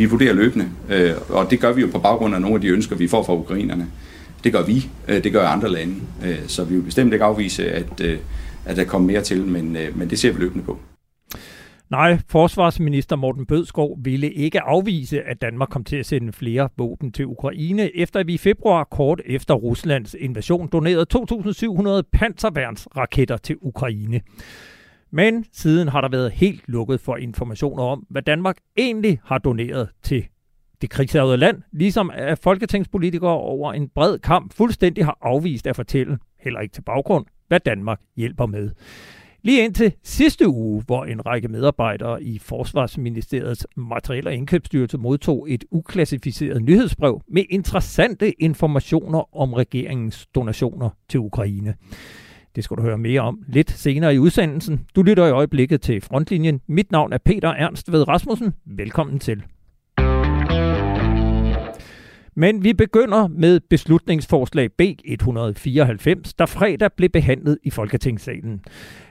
Vi vurderer løbende, øh, og det gør vi jo på baggrund af nogle af de ønsker, vi får fra ukrainerne. Det gør vi, øh, det gør andre lande, øh, så vi vil bestemt ikke afvise, at, øh, at der kommer mere til, men, øh, men det ser vi løbende på. Nej, forsvarsminister Morten Bødskov ville ikke afvise, at Danmark kom til at sende flere våben til Ukraine, efter at vi i februar, kort efter Ruslands invasion, donerede 2.700 panserværnsraketter til Ukraine. Men siden har der været helt lukket for informationer om, hvad Danmark egentlig har doneret til det krigshavede land, ligesom at folketingspolitikere over en bred kamp fuldstændig har afvist at fortælle, heller ikke til baggrund, hvad Danmark hjælper med. Lige indtil sidste uge, hvor en række medarbejdere i Forsvarsministeriets materiel- og indkøbsstyrelse modtog et uklassificeret nyhedsbrev med interessante informationer om regeringens donationer til Ukraine. Det skal du høre mere om lidt senere i udsendelsen. Du lytter i øjeblikket til Frontlinjen. Mit navn er Peter Ernst ved Rasmussen. Velkommen til. Men vi begynder med beslutningsforslag B 194, der fredag blev behandlet i Folketingssalen.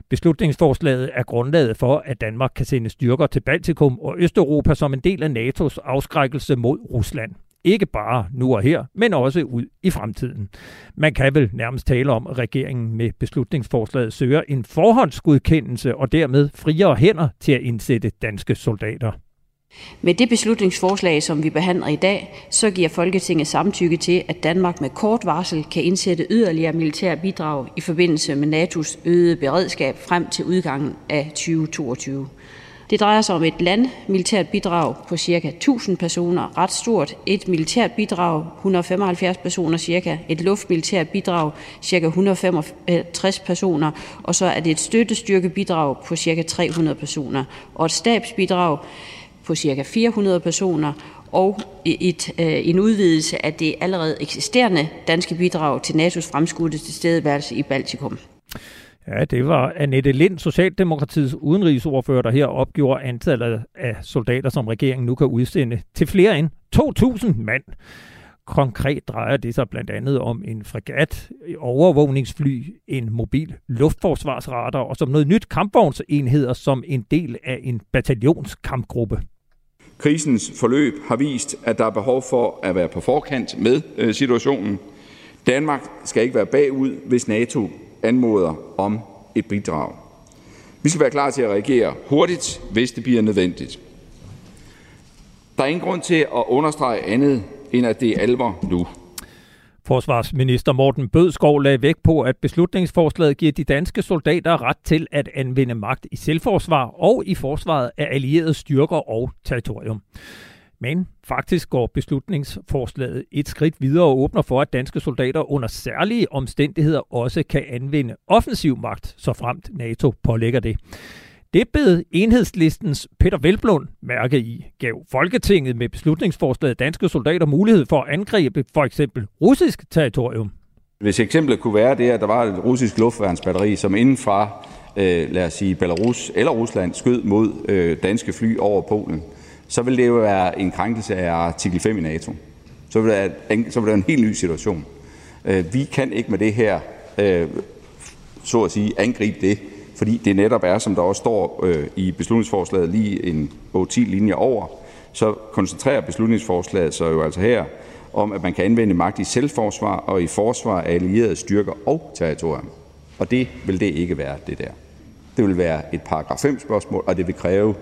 Beslutningsforslaget er grundlaget for, at Danmark kan sende styrker til Baltikum og Østeuropa som en del af NATO's afskrækkelse mod Rusland. Ikke bare nu og her, men også ud i fremtiden. Man kan vel nærmest tale om, at regeringen med beslutningsforslaget søger en forhåndsgodkendelse og dermed friere hænder til at indsætte danske soldater. Med det beslutningsforslag, som vi behandler i dag, så giver Folketinget samtykke til, at Danmark med kort varsel kan indsætte yderligere militære bidrag i forbindelse med NATO's øgede beredskab frem til udgangen af 2022. Det drejer sig om et landmilitært bidrag på ca. 1000 personer, ret stort, et militært bidrag 175 personer cirka, et luftmilitært bidrag ca. 165 personer, og så er det et støttestyrkebidrag på ca. 300 personer, og et stabsbidrag på ca. 400 personer og et, øh, en udvidelse af det allerede eksisterende danske bidrag til NATO's fremskudte tilstedeværelse i Baltikum. Ja, det var Annette Lind, Socialdemokratiets udenrigsordfører, der her opgjorde antallet af soldater, som regeringen nu kan udsende til flere end 2.000 mand. Konkret drejer det sig blandt andet om en fregat, overvågningsfly, en mobil luftforsvarsradar og som noget nyt kampvognsenheder som en del af en bataljonskampgruppe. Krisens forløb har vist, at der er behov for at være på forkant med øh, situationen. Danmark skal ikke være bagud, hvis NATO anmoder om et bidrag. Vi skal være klar til at reagere hurtigt, hvis det bliver nødvendigt. Der er ingen grund til at understrege andet, end at det er alvor nu. Forsvarsminister Morten Bødskov lagde vægt på, at beslutningsforslaget giver de danske soldater ret til at anvende magt i selvforsvar og i forsvaret af allierede styrker og territorium. Men faktisk går beslutningsforslaget et skridt videre og åbner for, at danske soldater under særlige omstændigheder også kan anvende offensiv magt, så fremt NATO pålægger det. Det bed enhedslistens Peter Velblund mærke i, gav Folketinget med beslutningsforslaget danske soldater mulighed for at angribe for eksempel russisk territorium. Hvis eksemplet kunne være det, at der var et russisk luftværnsbatteri, som inden fra, øh, lad os sige, Belarus eller Rusland skød mod øh, danske fly over Polen, så vil det jo være en krænkelse af artikel 5 i NATO. Så vil det være, så vil det være en helt ny situation. Øh, vi kan ikke med det her, øh, så at sige, angribe det, fordi det netop er, som der også står øh, i beslutningsforslaget lige en 8-10 linjer over, så koncentrerer beslutningsforslaget sig jo altså her om, at man kan anvende magt i selvforsvar og i forsvar af allierede styrker og territorium. Og det vil det ikke være, det der. Det vil være et paragraf 5 spørgsmål, og det vil kræve,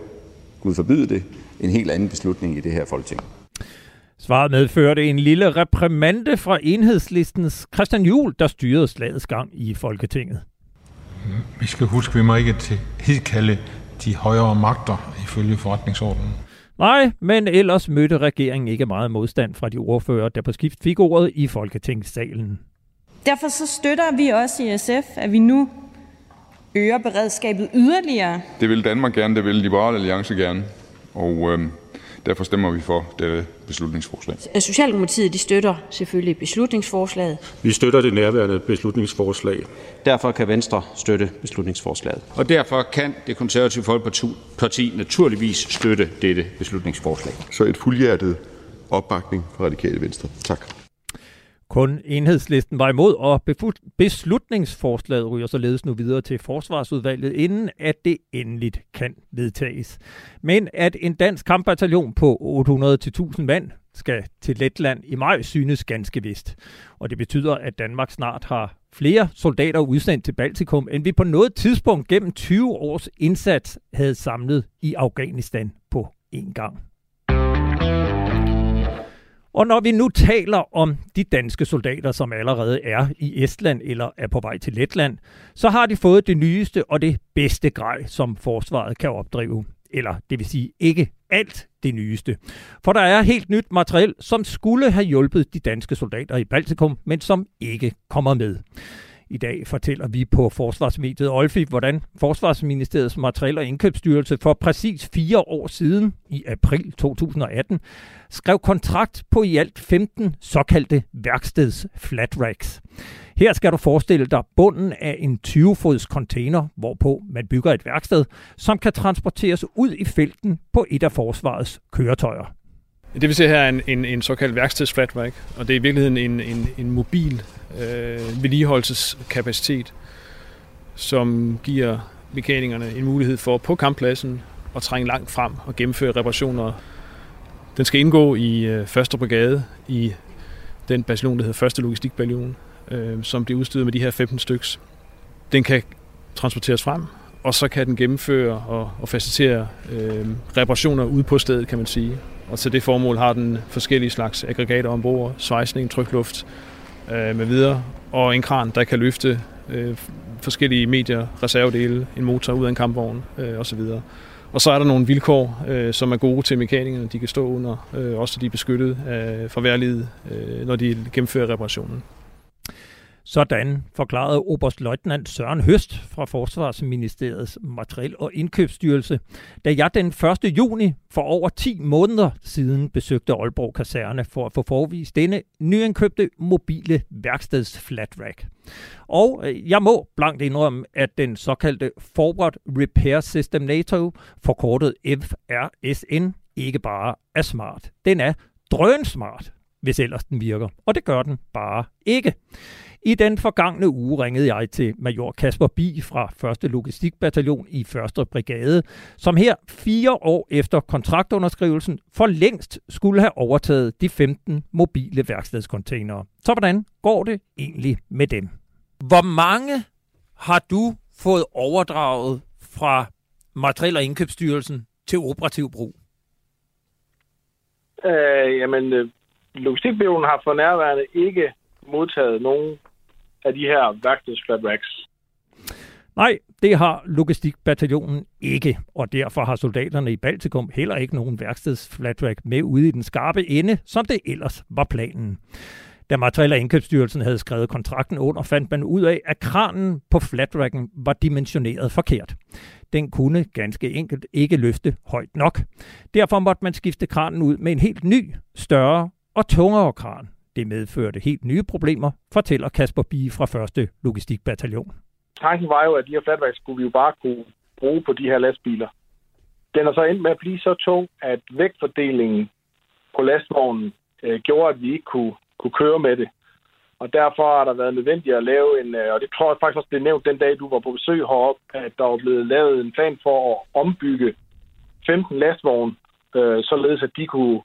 Gud forbyde det, en helt anden beslutning i det her folketing. Svaret medførte en lille reprimande fra enhedslistens Christian Juhl, der styrede slagets gang i Folketinget. Vi skal huske, vi må ikke til hidkalde de højere magter ifølge forretningsordenen. Nej, men ellers mødte regeringen ikke meget modstand fra de ordfører, der på skift fik ordet i Folketingssalen. Derfor så støtter vi også i SF, at vi nu øger beredskabet yderligere. Det vil Danmark gerne, det vil Liberale Alliance gerne. Og øh, derfor stemmer vi for det beslutningsforslag. Socialdemokratiet de støtter selvfølgelig beslutningsforslaget. Vi støtter det nærværende beslutningsforslag. Derfor kan Venstre støtte beslutningsforslaget. Og derfor kan det konservative Folkeparti naturligvis støtte dette beslutningsforslag. Så et fuldhjertet opbakning fra Radikale Venstre. Tak. Kun enhedslisten var imod, og beslutningsforslaget ryger således nu videre til forsvarsudvalget, inden at det endeligt kan vedtages. Men at en dansk kampbataljon på 800-1000 mand skal til Letland i maj synes ganske vist. Og det betyder, at Danmark snart har flere soldater udsendt til Baltikum, end vi på noget tidspunkt gennem 20 års indsats havde samlet i Afghanistan på én gang. Og når vi nu taler om de danske soldater, som allerede er i Estland eller er på vej til Letland, så har de fået det nyeste og det bedste grej, som forsvaret kan opdrive. Eller det vil sige ikke alt det nyeste. For der er helt nyt materiel, som skulle have hjulpet de danske soldater i Baltikum, men som ikke kommer med. I dag fortæller vi på Forsvarsmediet Olfi, hvordan Forsvarsministeriets materiel- og indkøbsstyrelse for præcis fire år siden, i april 2018, skrev kontrakt på i alt 15 såkaldte værksteds flat racks. Her skal du forestille dig bunden af en 20-fods container, hvorpå man bygger et værksted, som kan transporteres ud i felten på et af forsvarets køretøjer. Det vi ser her er en, en, en såkaldt værkstedsflatrack, og det er i virkeligheden en, en, en mobil øh, vedligeholdelseskapacitet, som giver mekanikerne en mulighed for på kamppladsen at trænge langt frem og gennemføre reparationer. Den skal indgå i øh, første brigade i den bataljon, der hedder første logistikbataljon, øh, som bliver udstyret med de her 15 styks. Den kan transporteres frem, og så kan den gennemføre og, og facilitere øh, reparationer ude på stedet, kan man sige. Og til det formål har den forskellige slags aggregater ombord, svejsning, trykluft øh, med videre, og en kran, der kan løfte øh, forskellige medier, reservedele, en motor ud af en kampvogn øh, osv. Og så er der nogle vilkår, øh, som er gode til mekanikerne, de kan stå under, øh, også så de er beskyttet øh, fra vejrliget, øh, når de gennemfører reparationen. Sådan forklarede Oberstløjtnant Søren Høst fra Forsvarsministeriets Materiel- og Indkøbsstyrelse, da jeg den 1. juni for over 10 måneder siden besøgte Aalborg Kaserne for at få forvist denne nyindkøbte mobile værksteds flat rack. Og øh, jeg må blankt indrømme, at den såkaldte Forward Repair System NATO, forkortet FRSN, ikke bare er smart. Den er drønsmart, hvis ellers den virker. Og det gør den bare ikke. I den forgangne uge ringede jeg til major Kasper Bi fra 1. Logistikbataljon i 1. Brigade, som her fire år efter kontraktunderskrivelsen for længst skulle have overtaget de 15 mobile værkstedscontainere. Så hvordan går det egentlig med dem? Hvor mange har du fået overdraget fra Materiel- og Indkøbsstyrelsen til operativ brug? Øh, jamen, øh, Logistikbyråen har for nærværende ikke modtaget nogen af de her værkstedsflatracks. Nej, det har Logistikbataljonen ikke, og derfor har soldaterne i Baltikum heller ikke nogen værkstedsflatrack med ude i den skarpe ende, som det ellers var planen. Da Materiel- og Indkøbsstyrelsen havde skrevet kontrakten under, fandt man ud af, at kranen på flatracken var dimensioneret forkert. Den kunne ganske enkelt ikke løfte højt nok. Derfor måtte man skifte kranen ud med en helt ny, større og tungere kran. Det medførte helt nye problemer, fortæller Kasper Bie fra 1. Logistikbataljon. Tanken var jo, at de her flatværk skulle vi jo bare kunne bruge på de her lastbiler. Den er så endt med at blive så tung, at vægtfordelingen på lastvognen øh, gjorde, at vi ikke kunne, kunne køre med det. Og derfor har der været nødvendigt at lave en, øh, og det tror jeg faktisk også blev nævnt den dag, du var på besøg heroppe, at der var blevet lavet en plan for at ombygge 15 lastvogne, øh, således at de kunne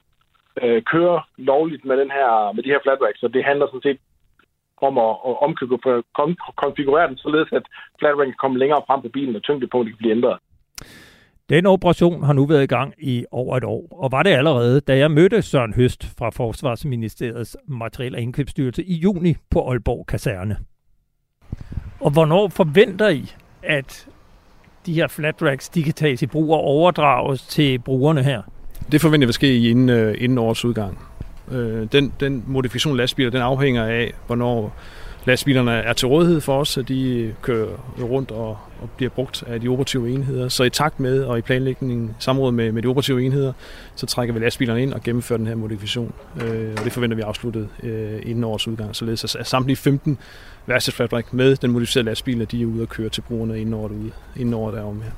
øh, kører lovligt med, den her, med de her flatracks. Så det handler sådan set om at, at konfigurere den, således at flatrack kan komme længere frem på bilen, og tyngdepunktet kan blive ændret. Den operation har nu været i gang i over et år, og var det allerede, da jeg mødte Søren Høst fra Forsvarsministeriets Materiel- og Indkøbsstyrelse i juni på Aalborg Kaserne. Og hvornår forventer I, at de her flatracks, de kan tages i brug og overdrages til brugerne her? Det forventer vi at ske inden, øh, inden årets udgang. Øh, den, den modifikation af lastbiler, den afhænger af, hvornår lastbilerne er til rådighed for os, så de kører rundt og, og bliver brugt af de operative enheder. Så i takt med og i planlægningen, samråd med, med de operative enheder, så trækker vi lastbilerne ind og gennemfører den her modifikation. Øh, og det forventer vi afsluttet øh, inden årets udgang. Således at samtlige 15 værkstedsfabrik med den modificerede lastbiler, de er ude og køre til brugerne inden året, ude, inden året er om her.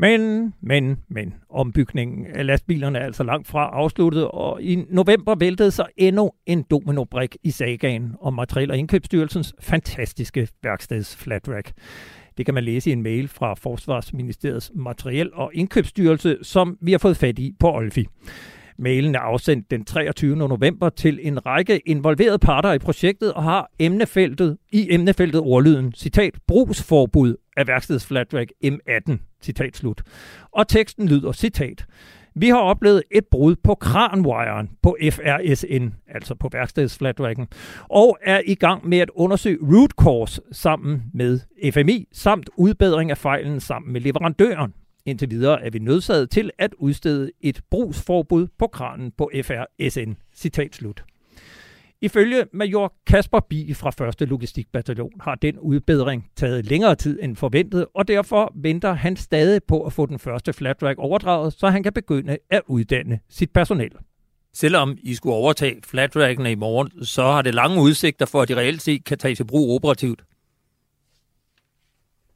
Men, men, men, ombygningen af lastbilerne er altså langt fra afsluttet, og i november væltede så endnu en dominobrik i sagaen om Materiel- og Indkøbsstyrelsens fantastiske værksteds Flatrack. Det kan man læse i en mail fra Forsvarsministeriets Materiel- og Indkøbsstyrelse, som vi har fået fat i på Olfi. Mailen er afsendt den 23. november til en række involverede parter i projektet og har emnefeltet, i emnefeltet ordlyden, citat, brugsforbud af værkstedets Flatrack M18, citat slut. Og teksten lyder, citat, vi har oplevet et brud på kranwiren på FRSN, altså på værkstedets flatracken, og er i gang med at undersøge root cause sammen med FMI, samt udbedring af fejlen sammen med leverandøren. Indtil videre er vi nødsaget til at udstede et brugsforbud på kranen på FRSN. Citat slut. Ifølge major Kasper Bi fra 1. Logistikbataljon har den udbedring taget længere tid end forventet, og derfor venter han stadig på at få den første flatrack overdraget, så han kan begynde at uddanne sit personel. Selvom I skulle overtage flatrackene i morgen, så har det lange udsigter for, at de reelt set kan tage til brug operativt.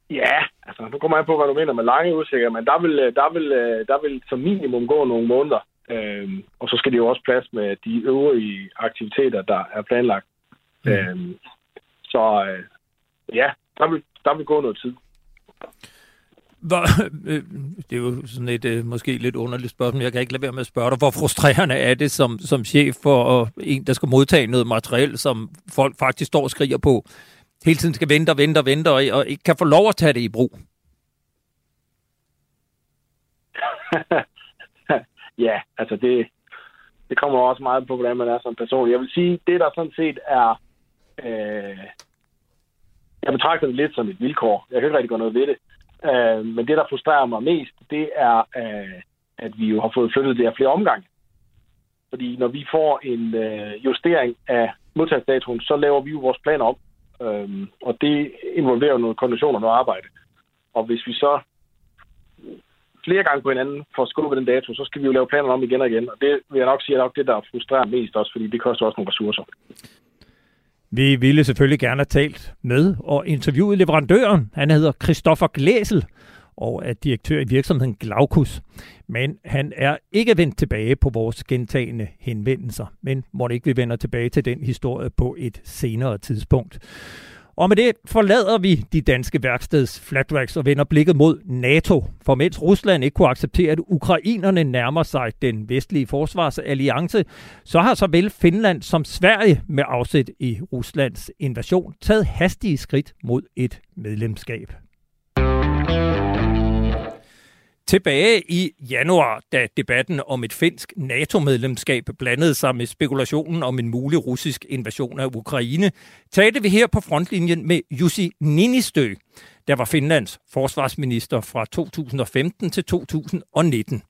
Ja, altså nu kommer jeg på, hvad du mener med lange udsigter, men der vil, der vil, der vil som minimum gå nogle måneder. Øhm, og så skal det jo også plads med de øvrige aktiviteter, der er planlagt. Mm. Øhm, så øh, ja, der vil, der vil gå noget tid. Hvor, øh, det er jo sådan et øh, måske lidt underligt spørgsmål. Jeg kan ikke lade være med at spørge dig, hvor frustrerende er det som, som chef for en, der skal modtage noget materiel, som folk faktisk står og skriger på, hele tiden skal vente og vente og vente, og, og ikke kan få lov at tage det i brug? ja, altså det, det kommer også meget på, hvordan man er som person. Jeg vil sige, det der sådan set er... Øh, jeg betragter det lidt som et vilkår. Jeg kan ikke rigtig gøre noget ved det. Øh, men det, der frustrerer mig mest, det er, øh, at vi jo har fået flyttet det af flere omgange. Fordi når vi får en øh, justering af modtagsdatoen, så laver vi jo vores planer om. Øh, og det involverer jo nogle konditioner og noget arbejde. Og hvis vi så flere gange på hinanden for at skubbe den dato, så skal vi jo lave planerne om igen og igen. Og det vil jeg nok sige er nok det, der frustrerer mest også, fordi det koster også nogle ressourcer. Vi ville selvfølgelig gerne have talt med og interviewet leverandøren. Han hedder Christoffer Glæsel og er direktør i virksomheden Glaucus. Men han er ikke vendt tilbage på vores gentagende henvendelser, men må ikke vi vender tilbage til den historie på et senere tidspunkt. Og med det forlader vi de danske værksteds flatracks og vender blikket mod NATO. For mens Rusland ikke kunne acceptere, at ukrainerne nærmer sig den vestlige forsvarsalliance, så har såvel Finland som Sverige med afsæt i Ruslands invasion taget hastige skridt mod et medlemskab. Tilbage i januar, da debatten om et finsk NATO-medlemskab blandede sig med spekulationen om en mulig russisk invasion af Ukraine, talte vi her på frontlinjen med Jussi Ninistø, der var Finlands forsvarsminister fra 2015 til 2019.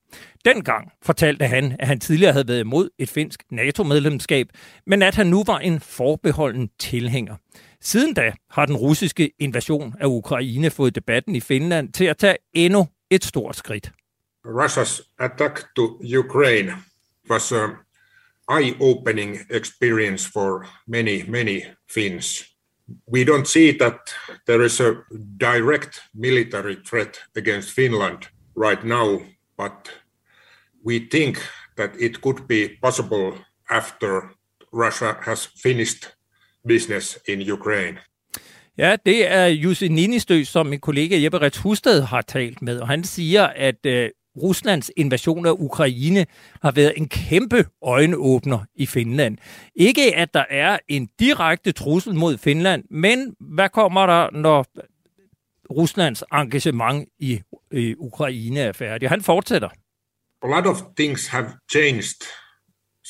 Dengang fortalte han, at han tidligere havde været imod et finsk NATO-medlemskab, men at han nu var en forbeholden tilhænger. Siden da har den russiske invasion af Ukraine fået debatten i Finland til at tage endnu et stort skridt. Russia's attack to Ukraine was an eye-opening experience for many, many Finns. We don't see that there is a direct military threat against Finland right now, but we think that it could be possible after Russia has finished business in Ukraine. Ja, det er Jussi Ninistø, som min kollega Jeppe Rets Husted har talt med, og han siger, at øh, Ruslands invasion af Ukraine har været en kæmpe øjenåbner i Finland. Ikke at der er en direkte trussel mod Finland, men hvad kommer der, når Ruslands engagement i, i Ukraine er færdig? Han fortsætter. A lot of things have changed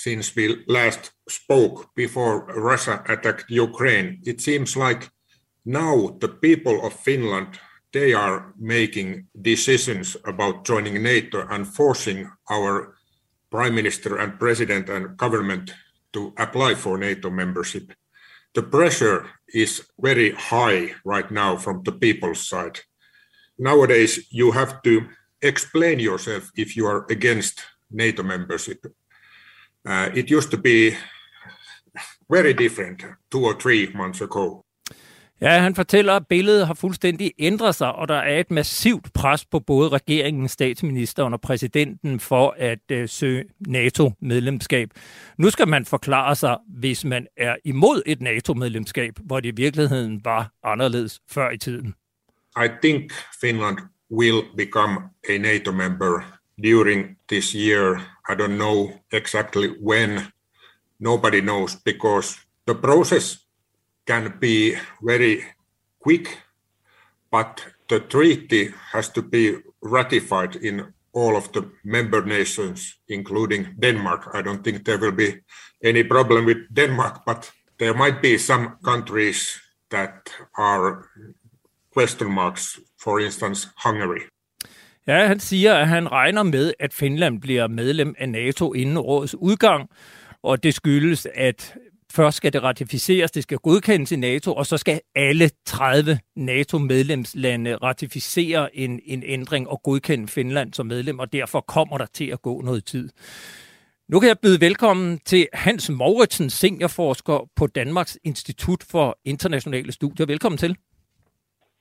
since we last spoke before Russia attacked Ukraine. It seems like now the people of Finland they are making decisions about joining NATO and forcing our prime minister and president and government to apply for NATO membership. The pressure is very high right now from the people's side. Nowadays, you have to explain yourself if you are against NATO membership. Uh, it used to be very different two or three months ago. Ja, han fortæller, at billedet har fuldstændig ændret sig, og der er et massivt pres på både regeringen, statsministeren og præsidenten for at øh, søge NATO-medlemskab. Nu skal man forklare sig, hvis man er imod et NATO-medlemskab, hvor det i virkeligheden var anderledes før i tiden. I think Finland will become a NATO member during this year. I don't know exactly when. Nobody knows because the process can be very quick, but the treaty has to be ratified in all of the member nations, including Denmark. I don't think there will be any problem with Denmark, but there might be some countries that are question marks, for instance, Hungary. Ja, han siger, at han regner med, at Finland bliver medlem af NATO inden årets udgang, og det skyldes, at Først skal det ratificeres, det skal godkendes i NATO, og så skal alle 30 NATO-medlemslande ratificere en, en ændring og godkende Finland som medlem, og derfor kommer der til at gå noget tid. Nu kan jeg byde velkommen til Hans Mauritsen, seniorforsker på Danmarks Institut for Internationale Studier. Velkommen til.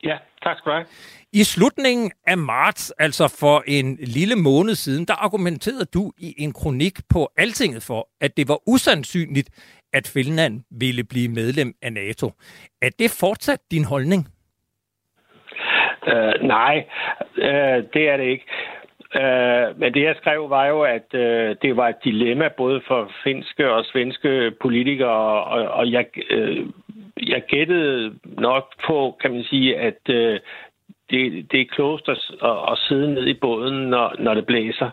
Ja, tak skal du have. I slutningen af marts, altså for en lille måned siden, der argumenterede du i en kronik på Altinget for, at det var usandsynligt, at Finland ville blive medlem af NATO. Er det fortsat din holdning? Uh, nej, uh, det er det ikke. Uh, men det jeg skrev var jo, at uh, det var et dilemma både for finske og svenske politikere, og, og jeg, uh, jeg gættede nok på, kan man sige, at øh, det, det er klogest at, at, at sidde ned i båden, når, når det blæser.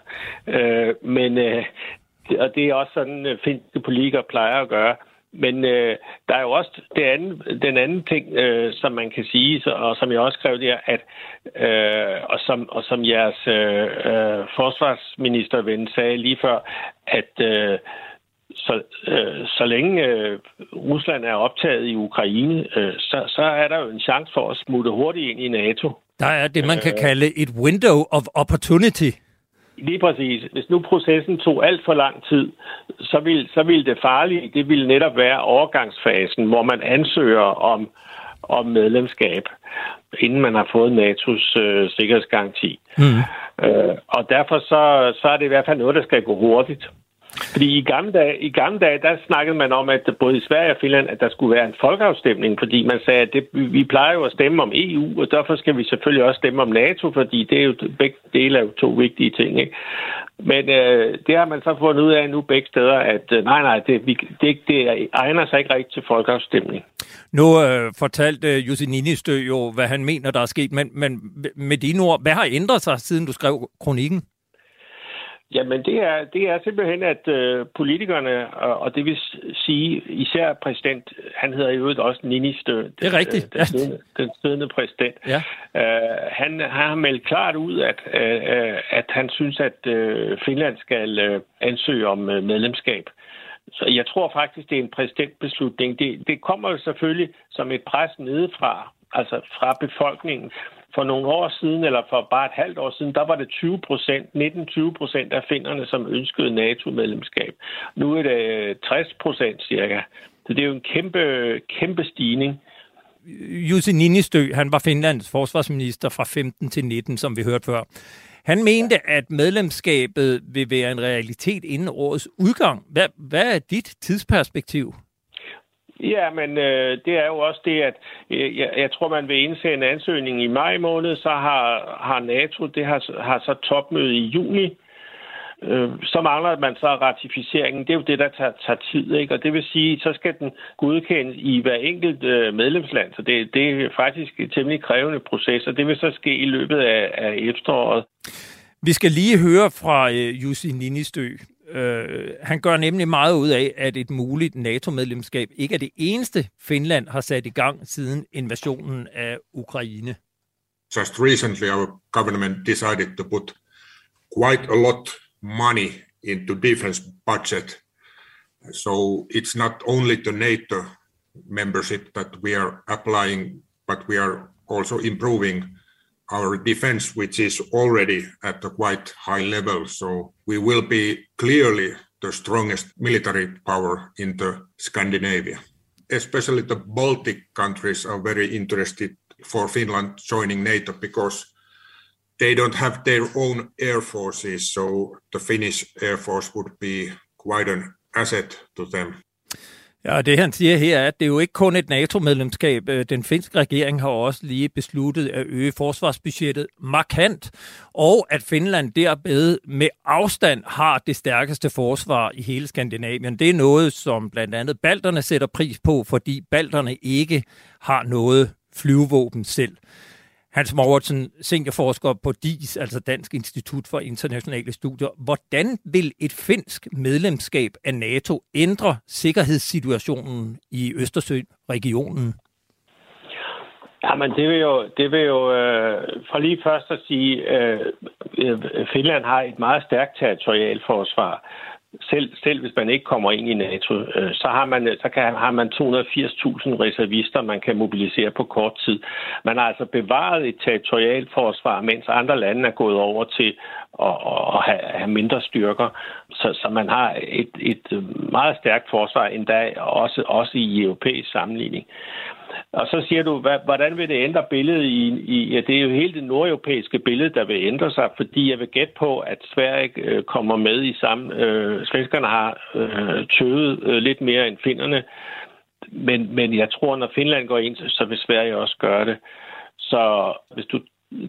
Øh, men øh, og det er også sådan, øh, finske politikere plejer at gøre. Men øh, der er jo også det anden, den anden ting, øh, som man kan sige, så, og som jeg også skrev der, at, øh, og, som, og som jeres øh, øh, forsvarsministerven sagde lige før, at øh, så, øh, så længe øh, Rusland er optaget i Ukraine, øh, så, så er der jo en chance for at smutte hurtigt ind i NATO. Der er det, man kan øh, kalde et window of opportunity. Lige præcis. Hvis nu processen tog alt for lang tid, så ville, så ville det farlige, det ville netop være overgangsfasen, hvor man ansøger om, om medlemskab, inden man har fået NATO's øh, sikkerhedsgaranti. Mm. Øh, og derfor så, så er det i hvert fald noget, der skal gå hurtigt. Fordi i gamle, dage, i gamle dage, der snakkede man om, at både i Sverige og Finland, at der skulle være en folkeafstemning, fordi man sagde, at det, vi plejer jo at stemme om EU, og derfor skal vi selvfølgelig også stemme om NATO, fordi det er jo begge dele er jo to vigtige ting. Ikke? Men øh, det har man så fundet ud af nu begge steder, at øh, nej, nej, det, vi, det, det egner sig ikke rigtigt til folkeafstemning. Nu øh, fortalte øh, Jussi Ninistø jo, hvad han mener, der er sket, men, men med dine ord, hvad har ændret sig, siden du skrev kronikken? Jamen, det er, det er simpelthen, at øh, politikerne, og, og det vil sige især præsident, han hedder jo også Ninistø. Det er rigtigt. Den, den, siddende, den siddende præsident. Ja. Øh, han, han har meldt klart ud, at, øh, at han synes, at øh, Finland skal øh, ansøge om øh, medlemskab. Så jeg tror faktisk, det er en præsidentbeslutning. Det, det kommer jo selvfølgelig som et pres nedefra, altså fra befolkningen for nogle år siden, eller for bare et halvt år siden, der var det 20 procent, 19-20 procent af finderne, som ønskede NATO-medlemskab. Nu er det 60 procent cirka. Så det er jo en kæmpe, kæmpe stigning. Jussi Ninistø, han var Finlands forsvarsminister fra 15 til 19, som vi hørte før. Han mente, at medlemskabet vil være en realitet inden årets udgang. Hvad, hvad er dit tidsperspektiv? Ja, men øh, det er jo også det, at øh, jeg, jeg tror, man vil indsende en ansøgning i maj måned, så har, har NATO, det har, har så topmøde i juni, øh, så mangler man så ratificeringen. Det er jo det, der tager, tager tid, ikke? Og det vil sige, så skal den godkendes i hver enkelt øh, medlemsland, så det, det er faktisk et temmelig krævende proces, og det vil så ske i løbet af, af efteråret. Vi skal lige høre fra øh, Jussi Ninistø. Øh, han gør nemlig meget ud af, at et muligt NATO-medlemskab ikke er det eneste, Finland har sat i gang siden invasionen af Ukraine. Just recently our government decided to put quite a lot money into defense budget. So it's not only the NATO membership that we are applying, but we are also improving our defense, which is already at a quite high level. So we will be clearly the strongest military power in the Scandinavia. especially the Baltic countries are very interested for Finland joining NATO because they don't have their own air forces, so the Finnish air force would be quite an asset to them. Ja, og det han siger her er, at det er jo ikke kun et NATO-medlemskab. Øh, den finske regering har også lige besluttet at øge forsvarsbudgettet markant, og at Finland derved med afstand har det stærkeste forsvar i hele Skandinavien. Det er noget, som blandt andet balterne sætter pris på, fordi balterne ikke har noget flyvevåben selv. Hans Moritsen, seniorforsker på DIS, altså Dansk Institut for Internationale Studier. Hvordan vil et finsk medlemskab af NATO ændre sikkerhedssituationen i Østersø-regionen? Jamen, det vil jo, det vil jo øh, for lige først at sige, øh, øh Finland har et meget stærkt territorialforsvar selv, selv hvis man ikke kommer ind i NATO, øh, så har man, så kan, har man 280.000 reservister, man kan mobilisere på kort tid. Man har altså bevaret et territorialforsvar, mens andre lande er gået over til og, og have, have mindre styrker. Så, så man har et, et meget stærkt forsvar endda, også, også i europæisk sammenligning. Og så siger du, hvordan vil det ændre billedet i, i ja, det er jo hele det nordeuropæiske billede, der vil ændre sig, fordi jeg vil gætte på, at Sverige øh, kommer med i samme... Øh, svenskerne har øh, tøvet øh, lidt mere end finnerne, men, men jeg tror, når Finland går ind, så vil Sverige også gøre det. Så hvis du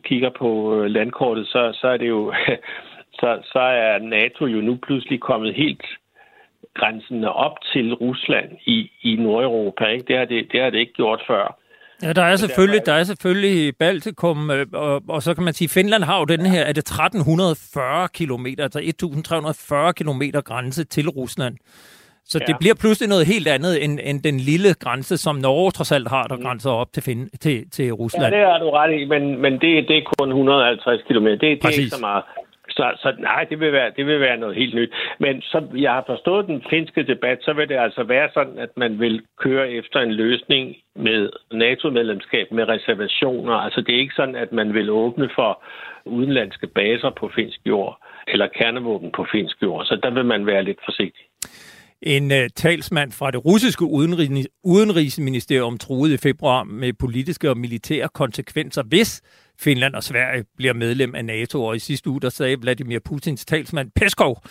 kigger på øh, landkortet, så, så er det jo... så, så er NATO jo nu pludselig kommet helt grænsen op til Rusland i, i Nordeuropa. Ikke? Det, har det, det har det ikke gjort før. Ja, der er selvfølgelig, der er selvfølgelig Baltikum, øh, og, og så kan man sige, Finland har jo den her, er det 1340 km, altså 1340 km grænse til Rusland. Så ja. det bliver pludselig noget helt andet end, end den lille grænse, som Norge trods alt har, der mm. grænser op til, fin- til, til Rusland. Ja, det har du ret i, men, men det, det er kun 150 km. Det, det er ikke så meget. Så, så nej, det vil, være, det vil være noget helt nyt. Men som jeg har forstået den finske debat, så vil det altså være sådan, at man vil køre efter en løsning med NATO-medlemskab med reservationer. Altså det er ikke sådan, at man vil åbne for udenlandske baser på finsk jord eller kernevåben på finsk jord. Så der vil man være lidt forsigtig. En uh, talsmand fra det russiske udenrigs- udenrigsministerium troede i februar med politiske og militære konsekvenser, hvis Finland og Sverige bliver medlem af NATO. Og i sidste uge, der sagde Vladimir Putins talsmand Peskov,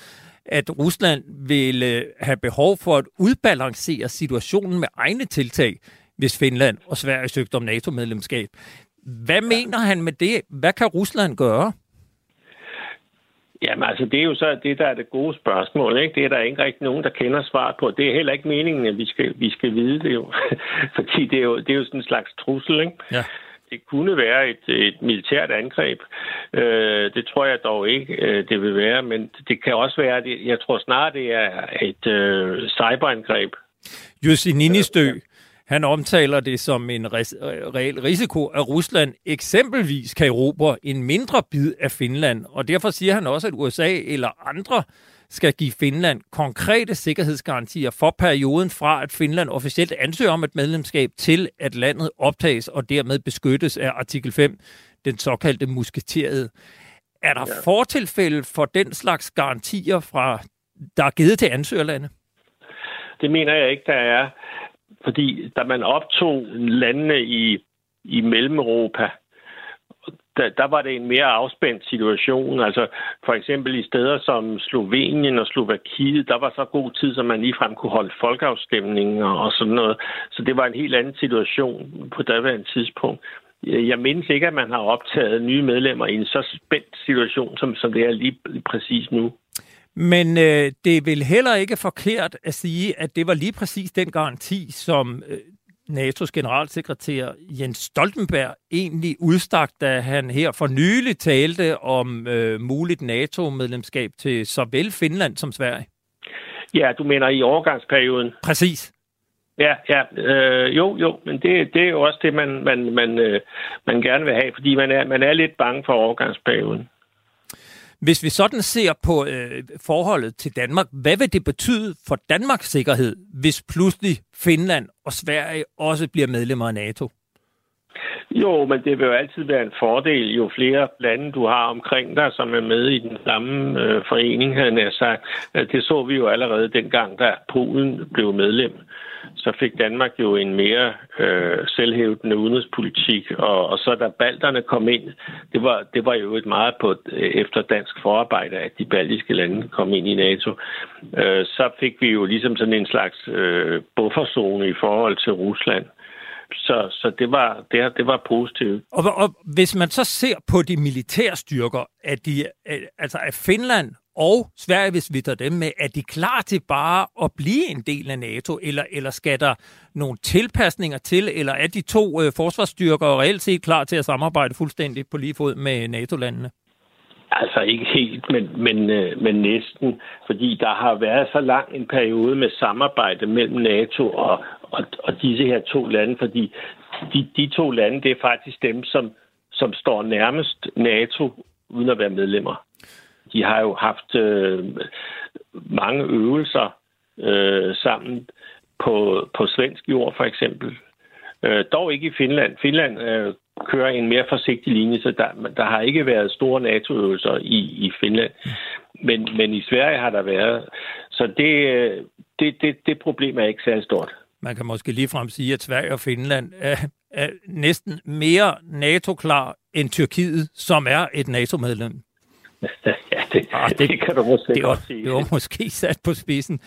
at Rusland vil øh, have behov for at udbalancere situationen med egne tiltag, hvis Finland og Sverige søgte om NATO-medlemskab. Hvad mener han med det? Hvad kan Rusland gøre? Jamen altså, det er jo så det, der er det gode spørgsmål. Ikke? Det er der ikke rigtig nogen, der kender svaret på. Det er heller ikke meningen, at vi skal, vi skal vide det jo. Fordi det er jo, det er jo sådan en slags trussel. Ikke? Ja det kunne være et, et militært angreb. Øh, det tror jeg dog ikke, øh, det vil være, men det kan også være, det, jeg tror snart, det er et øh, cyberangreb. Jussi Ninistø, han omtaler det som en reel risiko, at Rusland eksempelvis kan erobre en mindre bid af Finland, og derfor siger han også, at USA eller andre skal give Finland konkrete sikkerhedsgarantier for perioden fra, at Finland officielt ansøger om et medlemskab, til at landet optages og dermed beskyttes af artikel 5, den såkaldte musketerede. Er der ja. fortilfælde for den slags garantier, fra, der er givet til ansøgerlande? Det mener jeg ikke, der er. Fordi da man optog landene i, i Mellemeuropa, der, der var det en mere afspændt situation. Altså for eksempel i steder som Slovenien og Slovakiet, der var så god tid, så man ligefrem kunne holde folkeafstemninger og sådan noget. Så det var en helt anden situation på daværende tidspunkt. Jeg mindes ikke, at man har optaget nye medlemmer i en så spændt situation, som, som det er lige præcis nu. Men øh, det er vel heller ikke forkert at sige, at det var lige præcis den garanti, som øh, NATO's generalsekretær Jens Stoltenberg egentlig udstak, da han her for nylig talte om øh, muligt NATO-medlemskab til såvel Finland som Sverige. Ja, du mener i overgangsperioden? Præcis. Ja, ja, øh, jo, jo, men det, det er jo også det, man, man, man, øh, man gerne vil have, fordi man er, man er lidt bange for overgangsperioden. Hvis vi sådan ser på øh, forholdet til Danmark, hvad vil det betyde for Danmarks sikkerhed, hvis pludselig Finland og Sverige også bliver medlemmer af NATO? Jo, men det vil jo altid være en fordel, jo flere lande du har omkring dig, som er med i den samme øh, forening, havde jeg sagt. Øh, det så vi jo allerede dengang, da Polen blev medlem så fik Danmark jo en mere øh, selvhævdende udenrigspolitik, og, og så da balterne kom ind, det var, det var jo et meget på efter dansk forarbejde, at de baltiske lande kom ind i NATO, øh, så fik vi jo ligesom sådan en slags øh, bufferzone i forhold til Rusland. Så, så det, var, det, det var positivt. Og, og hvis man så ser på de militære styrker, at, de, altså at Finland og Sverige, hvis vi tager dem med, er de klar til bare at blive en del af NATO, eller, eller skal der nogle tilpasninger til, eller er de to øh, forsvarsstyrker reelt set klar til at samarbejde fuldstændig på lige fod med NATO-landene? Altså ikke helt, men, men, øh, men næsten, fordi der har været så lang en periode med samarbejde mellem NATO og, og, og disse her to lande, fordi de, de to lande, det er faktisk dem, som, som står nærmest NATO uden at være medlemmer. De har jo haft øh, mange øvelser øh, sammen på, på svensk jord, for eksempel. Øh, dog ikke i Finland. Finland øh, kører en mere forsigtig linje, så der, der har ikke været store NATO-øvelser i, i Finland. Men, men i Sverige har der været. Så det, øh, det, det, det problem er ikke særlig stort. Man kan måske ligefrem sige, at Sverige og Finland er, er næsten mere NATO-klar end Tyrkiet, som er et NATO-medlem. det, ah, det, det kan du måske det var, godt sige. Det var måske sat på spidsen.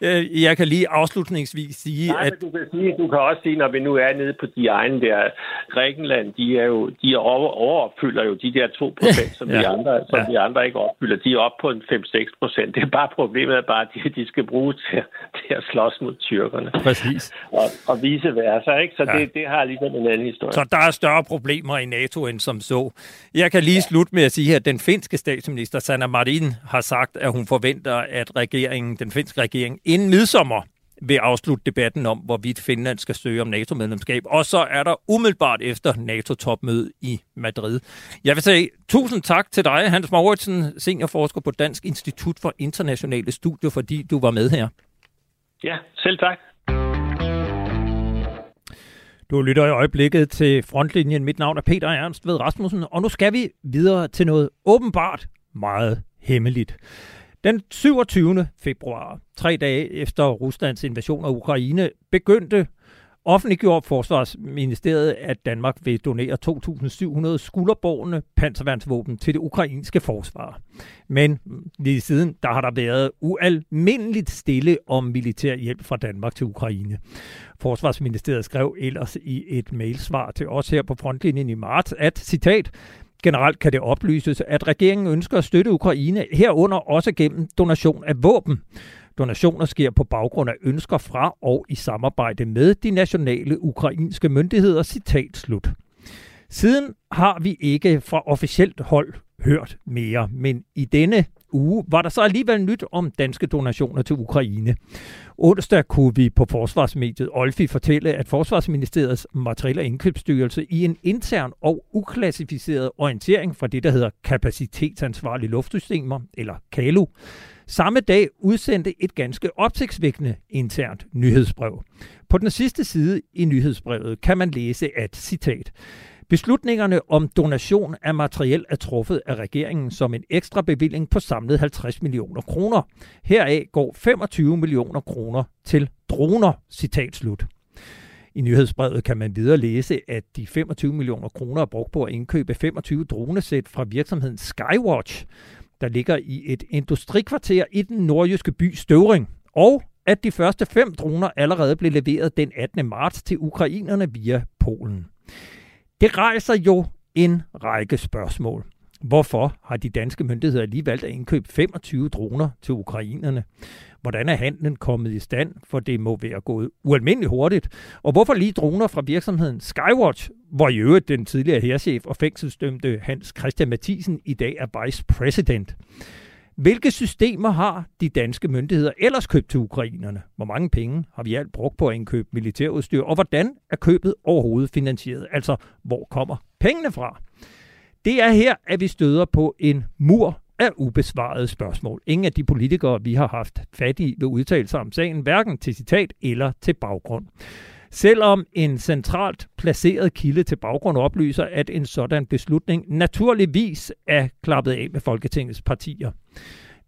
Øh, jeg kan lige afslutningsvis sige, Nej, at... du kan, sige, du kan også sige, når vi nu er nede på de egne der, Grækenland, de er jo, de over, overopfylder jo de der 2 procent, som, ja. de andre, som ja. de andre ikke opfylder. De er oppe på en 5-6 procent. Det er bare problemet, at bare de, de skal bruge til, til at slås mod tyrkerne. Præcis. Og, og vice versa, ikke? Så ja. det, det har ligesom en anden historie. Så der er større problemer i NATO end som så. Jeg kan lige ja. slutte med at sige, at den finske statsminister, Sanna Marin, har sagt, at hun forventer, at regeringen, den finske regering inden midsommer vil afslutte debatten om, hvorvidt Finland skal søge om NATO-medlemskab. Og så er der umiddelbart efter NATO-topmødet i Madrid. Jeg vil sige tusind tak til dig, Hans Mauritsen, seniorforsker på Dansk Institut for Internationale Studier, fordi du var med her. Ja, selv tak. Du lytter i øjeblikket til Frontlinjen. Mit navn er Peter Ernst ved Rasmussen, og nu skal vi videre til noget åbenbart meget hemmeligt. Den 27. februar, tre dage efter Ruslands invasion af Ukraine, begyndte offentliggjort Forsvarsministeriet, at Danmark vil donere 2.700 skulderbårende panserværnsvåben til det ukrainske forsvar. Men lige siden, der har der været ualmindeligt stille om militær hjælp fra Danmark til Ukraine. Forsvarsministeriet skrev ellers i et mailsvar til os her på frontlinjen i marts, at, citat, Generelt kan det oplyses, at regeringen ønsker at støtte Ukraine herunder også gennem donation af våben. Donationer sker på baggrund af ønsker fra og i samarbejde med de nationale ukrainske myndigheder. Citat slut. Siden har vi ikke fra officielt hold hørt mere, men i denne uge var der så alligevel nyt om danske donationer til Ukraine. Onsdag kunne vi på Forsvarsmediet Olfi fortælle, at Forsvarsministeriets materiel- og indkøbsstyrelse i en intern og uklassificeret orientering fra det, der hedder kapacitetsansvarlige luftsystemer, eller KALU, samme dag udsendte et ganske opsigtsvækkende internt nyhedsbrev. På den sidste side i nyhedsbrevet kan man læse, at citat Beslutningerne om donation af materiel er truffet af regeringen som en ekstra bevilling på samlet 50 millioner kroner. Heraf går 25 millioner kroner til droner, citat slut. I nyhedsbrevet kan man videre læse, at de 25 millioner kroner er brugt på at indkøbe 25 dronesæt fra virksomheden Skywatch, der ligger i et industrikvarter i den nordjyske by Støvring, og at de første fem droner allerede blev leveret den 18. marts til ukrainerne via Polen. Det rejser jo en række spørgsmål. Hvorfor har de danske myndigheder lige valgt at indkøbe 25 droner til ukrainerne? Hvordan er handlen kommet i stand, for det må være gået ualmindeligt hurtigt? Og hvorfor lige droner fra virksomheden Skywatch, hvor i øvrigt den tidligere herrchef og fængselsdømte Hans Christian Mathisen i dag er vice president? Hvilke systemer har de danske myndigheder ellers købt til ukrainerne? Hvor mange penge har vi alt brugt på at indkøbe militærudstyr? Og hvordan er købet overhovedet finansieret? Altså, hvor kommer pengene fra? Det er her, at vi støder på en mur af ubesvarede spørgsmål. Ingen af de politikere, vi har haft fat i, vil udtale sig om sagen, hverken til citat eller til baggrund. Selvom en centralt placeret kilde til baggrund oplyser, at en sådan beslutning naturligvis er klappet af med Folketingets partier.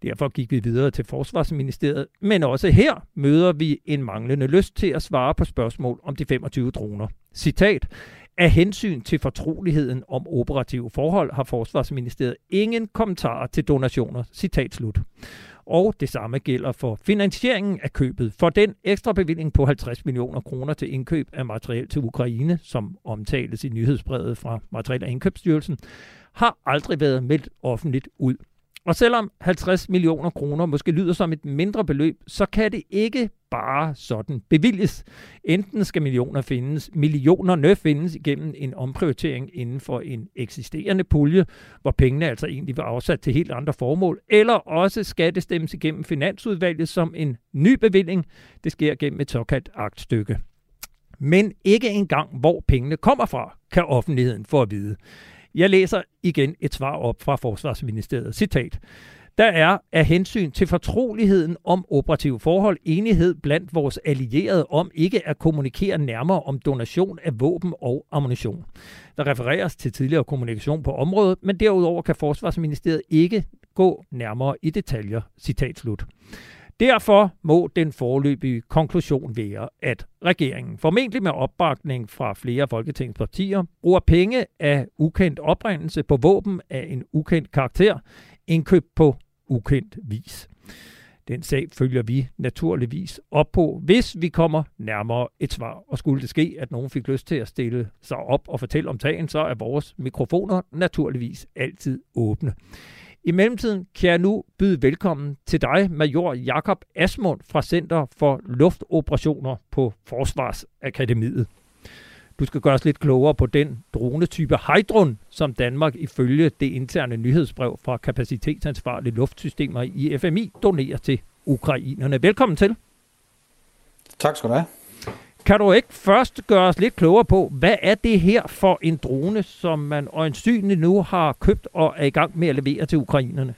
Derfor gik vi videre til Forsvarsministeriet, men også her møder vi en manglende lyst til at svare på spørgsmål om de 25 droner. Citat. Af hensyn til fortroligheden om operative forhold har Forsvarsministeriet ingen kommentarer til donationer. Citat slut. Og det samme gælder for finansieringen af købet. For den ekstra bevilling på 50 millioner kroner til indkøb af materiel til Ukraine, som omtales i nyhedsbrevet fra Materiel- og Indkøbsstyrelsen, har aldrig været meldt offentligt ud. Og selvom 50 millioner kroner måske lyder som et mindre beløb, så kan det ikke bare sådan bevilges. Enten skal millioner findes, millionerne findes igennem en omprioritering inden for en eksisterende pulje, hvor pengene altså egentlig var afsat til helt andre formål, eller også skal det stemmes igennem Finansudvalget som en ny bevilling. Det sker gennem et såkaldt aktstykke. Men ikke engang, hvor pengene kommer fra, kan offentligheden få at vide. Jeg læser igen et svar op fra Forsvarsministeriet. Citat. Der er af hensyn til fortroligheden om operative forhold enighed blandt vores allierede om ikke at kommunikere nærmere om donation af våben og ammunition. Der refereres til tidligere kommunikation på området, men derudover kan Forsvarsministeriet ikke gå nærmere i detaljer. Citat slut. Derfor må den forløbige konklusion være, at regeringen, formentlig med opbakning fra flere folketingspartier, bruger penge af ukendt oprindelse på våben af en ukendt karakter, indkøbt på ukendt vis. Den sag følger vi naturligvis op på, hvis vi kommer nærmere et svar. Og skulle det ske, at nogen fik lyst til at stille sig op og fortælle om sagen, så er vores mikrofoner naturligvis altid åbne. I mellemtiden kan jeg nu byde velkommen til dig, major Jakob Asmund fra Center for Luftoperationer på Forsvarsakademiet. Du skal gøre os lidt klogere på den dronetype Hydron, som Danmark ifølge det interne nyhedsbrev fra kapacitetsansvarlige luftsystemer i FMI donerer til ukrainerne. Velkommen til. Tak skal du have. Kan du ikke først gøre os lidt klogere på, hvad er det her for en drone, som man øjensynligt nu har købt og er i gang med at levere til ukrainerne?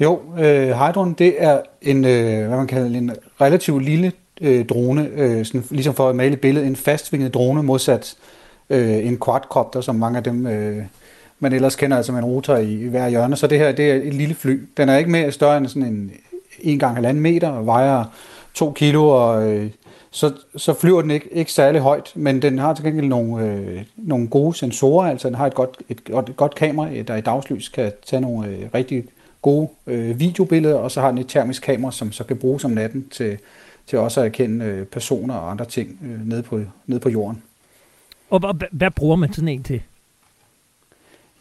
Jo, øh, Hydron, det er en, øh, hvad man kalder en relativt lille øh, drone, øh, sådan, ligesom for at male billedet, en fastvinget drone modsat øh, en quadcopter, som mange af dem, øh, man ellers kender, altså med en rotor i, i hver hjørne. Så det her, det er et lille fly. Den er ikke mere større end sådan en 1 gang halvanden meter og vejer 2 kilo og øh, så, så flyver den ikke, ikke særlig højt, men den har til gengæld nogle, øh, nogle gode sensorer, altså den har et godt, et, godt, et godt kamera, der i dagslys kan tage nogle øh, rigtig gode øh, videobilleder, og så har den et termisk kamera, som så kan bruges om natten til, til også at erkende øh, personer og andre ting øh, nede, på, nede på jorden. Og hvad, hvad bruger man sådan en til?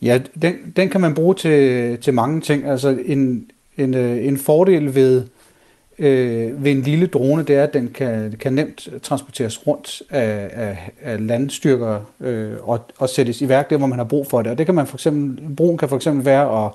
Ja, den, den kan man bruge til, til mange ting. Altså en, en, øh, en fordel ved øh, ved en lille drone, det er, at den kan, kan nemt transporteres rundt af, af, af landstyrker øh, og, og sættes i værk der, hvor man har brug for det. Og det kan man for eksempel, brugen kan for eksempel være at,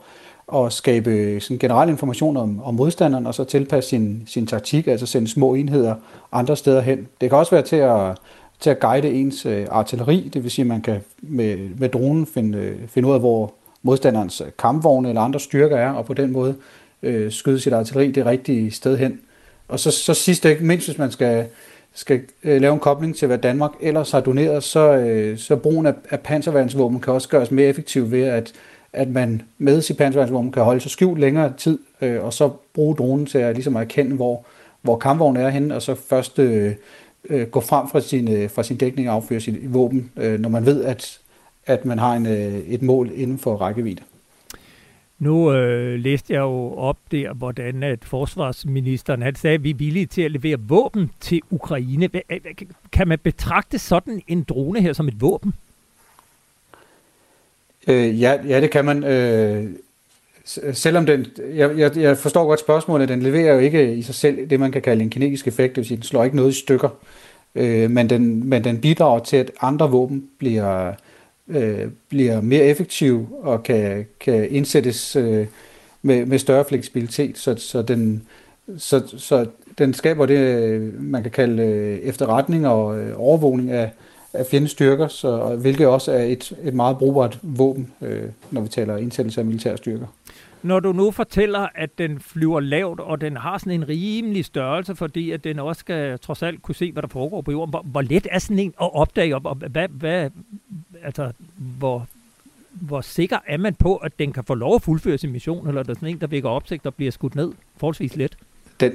at skabe sådan generel information om, om modstanderen, og så tilpasse sin, sin taktik, altså sende små enheder andre steder hen. Det kan også være til at, til at guide ens øh, artilleri, det vil sige, at man kan med, med dronen finde, øh, finde ud af, hvor modstanderens kampvogne eller andre styrker er, og på den måde øh, skyde sit artilleri det rigtige sted hen. Og så, så sidst ikke mindst, hvis man skal, skal øh, lave en kobling til, hvad Danmark ellers har doneret, så, øh, så brugen af, af panserværnsvåben kan også gøres mere effektiv ved, at, at man med sit panserværnsvåben kan holde sig skjult længere tid, øh, og så bruge dronen til at, ligesom at erkende, hvor, hvor kampvognen er henne, og så først øh, øh, gå frem fra sin, øh, fra sin dækning og afføre sit våben, øh, når man ved, at, at man har en, øh, et mål inden for rækkevidde. Nu øh, læste jeg jo op der, hvordan at forsvarsministeren han sagde, at vi er villige til at levere våben til Ukraine. Kan man betragte sådan en drone her som et våben? Øh, ja, ja, det kan man. Øh, selvom den, jeg, jeg, jeg forstår godt spørgsmålet, den leverer jo ikke i sig selv det, man kan kalde en kinetisk effekt, det vil sige, den slår ikke noget i stykker, øh, men, den, men den bidrager til, at andre våben bliver, øh, bliver mere effektiv og kan, kan indsættes øh, med, med større fleksibilitet, så, så, den, så, så den skaber det, øh, man kan kalde øh, efterretning og øh, overvågning af, af fjendens styrker, så, hvilket også er et, et meget brugbart våben, øh, når vi taler indsættelse af militære styrker. Når du nu fortæller, at den flyver lavt, og den har sådan en rimelig størrelse, fordi at den også skal trods alt kunne se, hvad der foregår på jorden, hvor, hvor let er sådan en at opdage, og hvad, hvad, altså, hvor hvor sikker er man på, at den kan få lov at fuldføre sin mission, eller er der sådan en, der vækker opsigt og bliver skudt ned forholdsvis let? Den,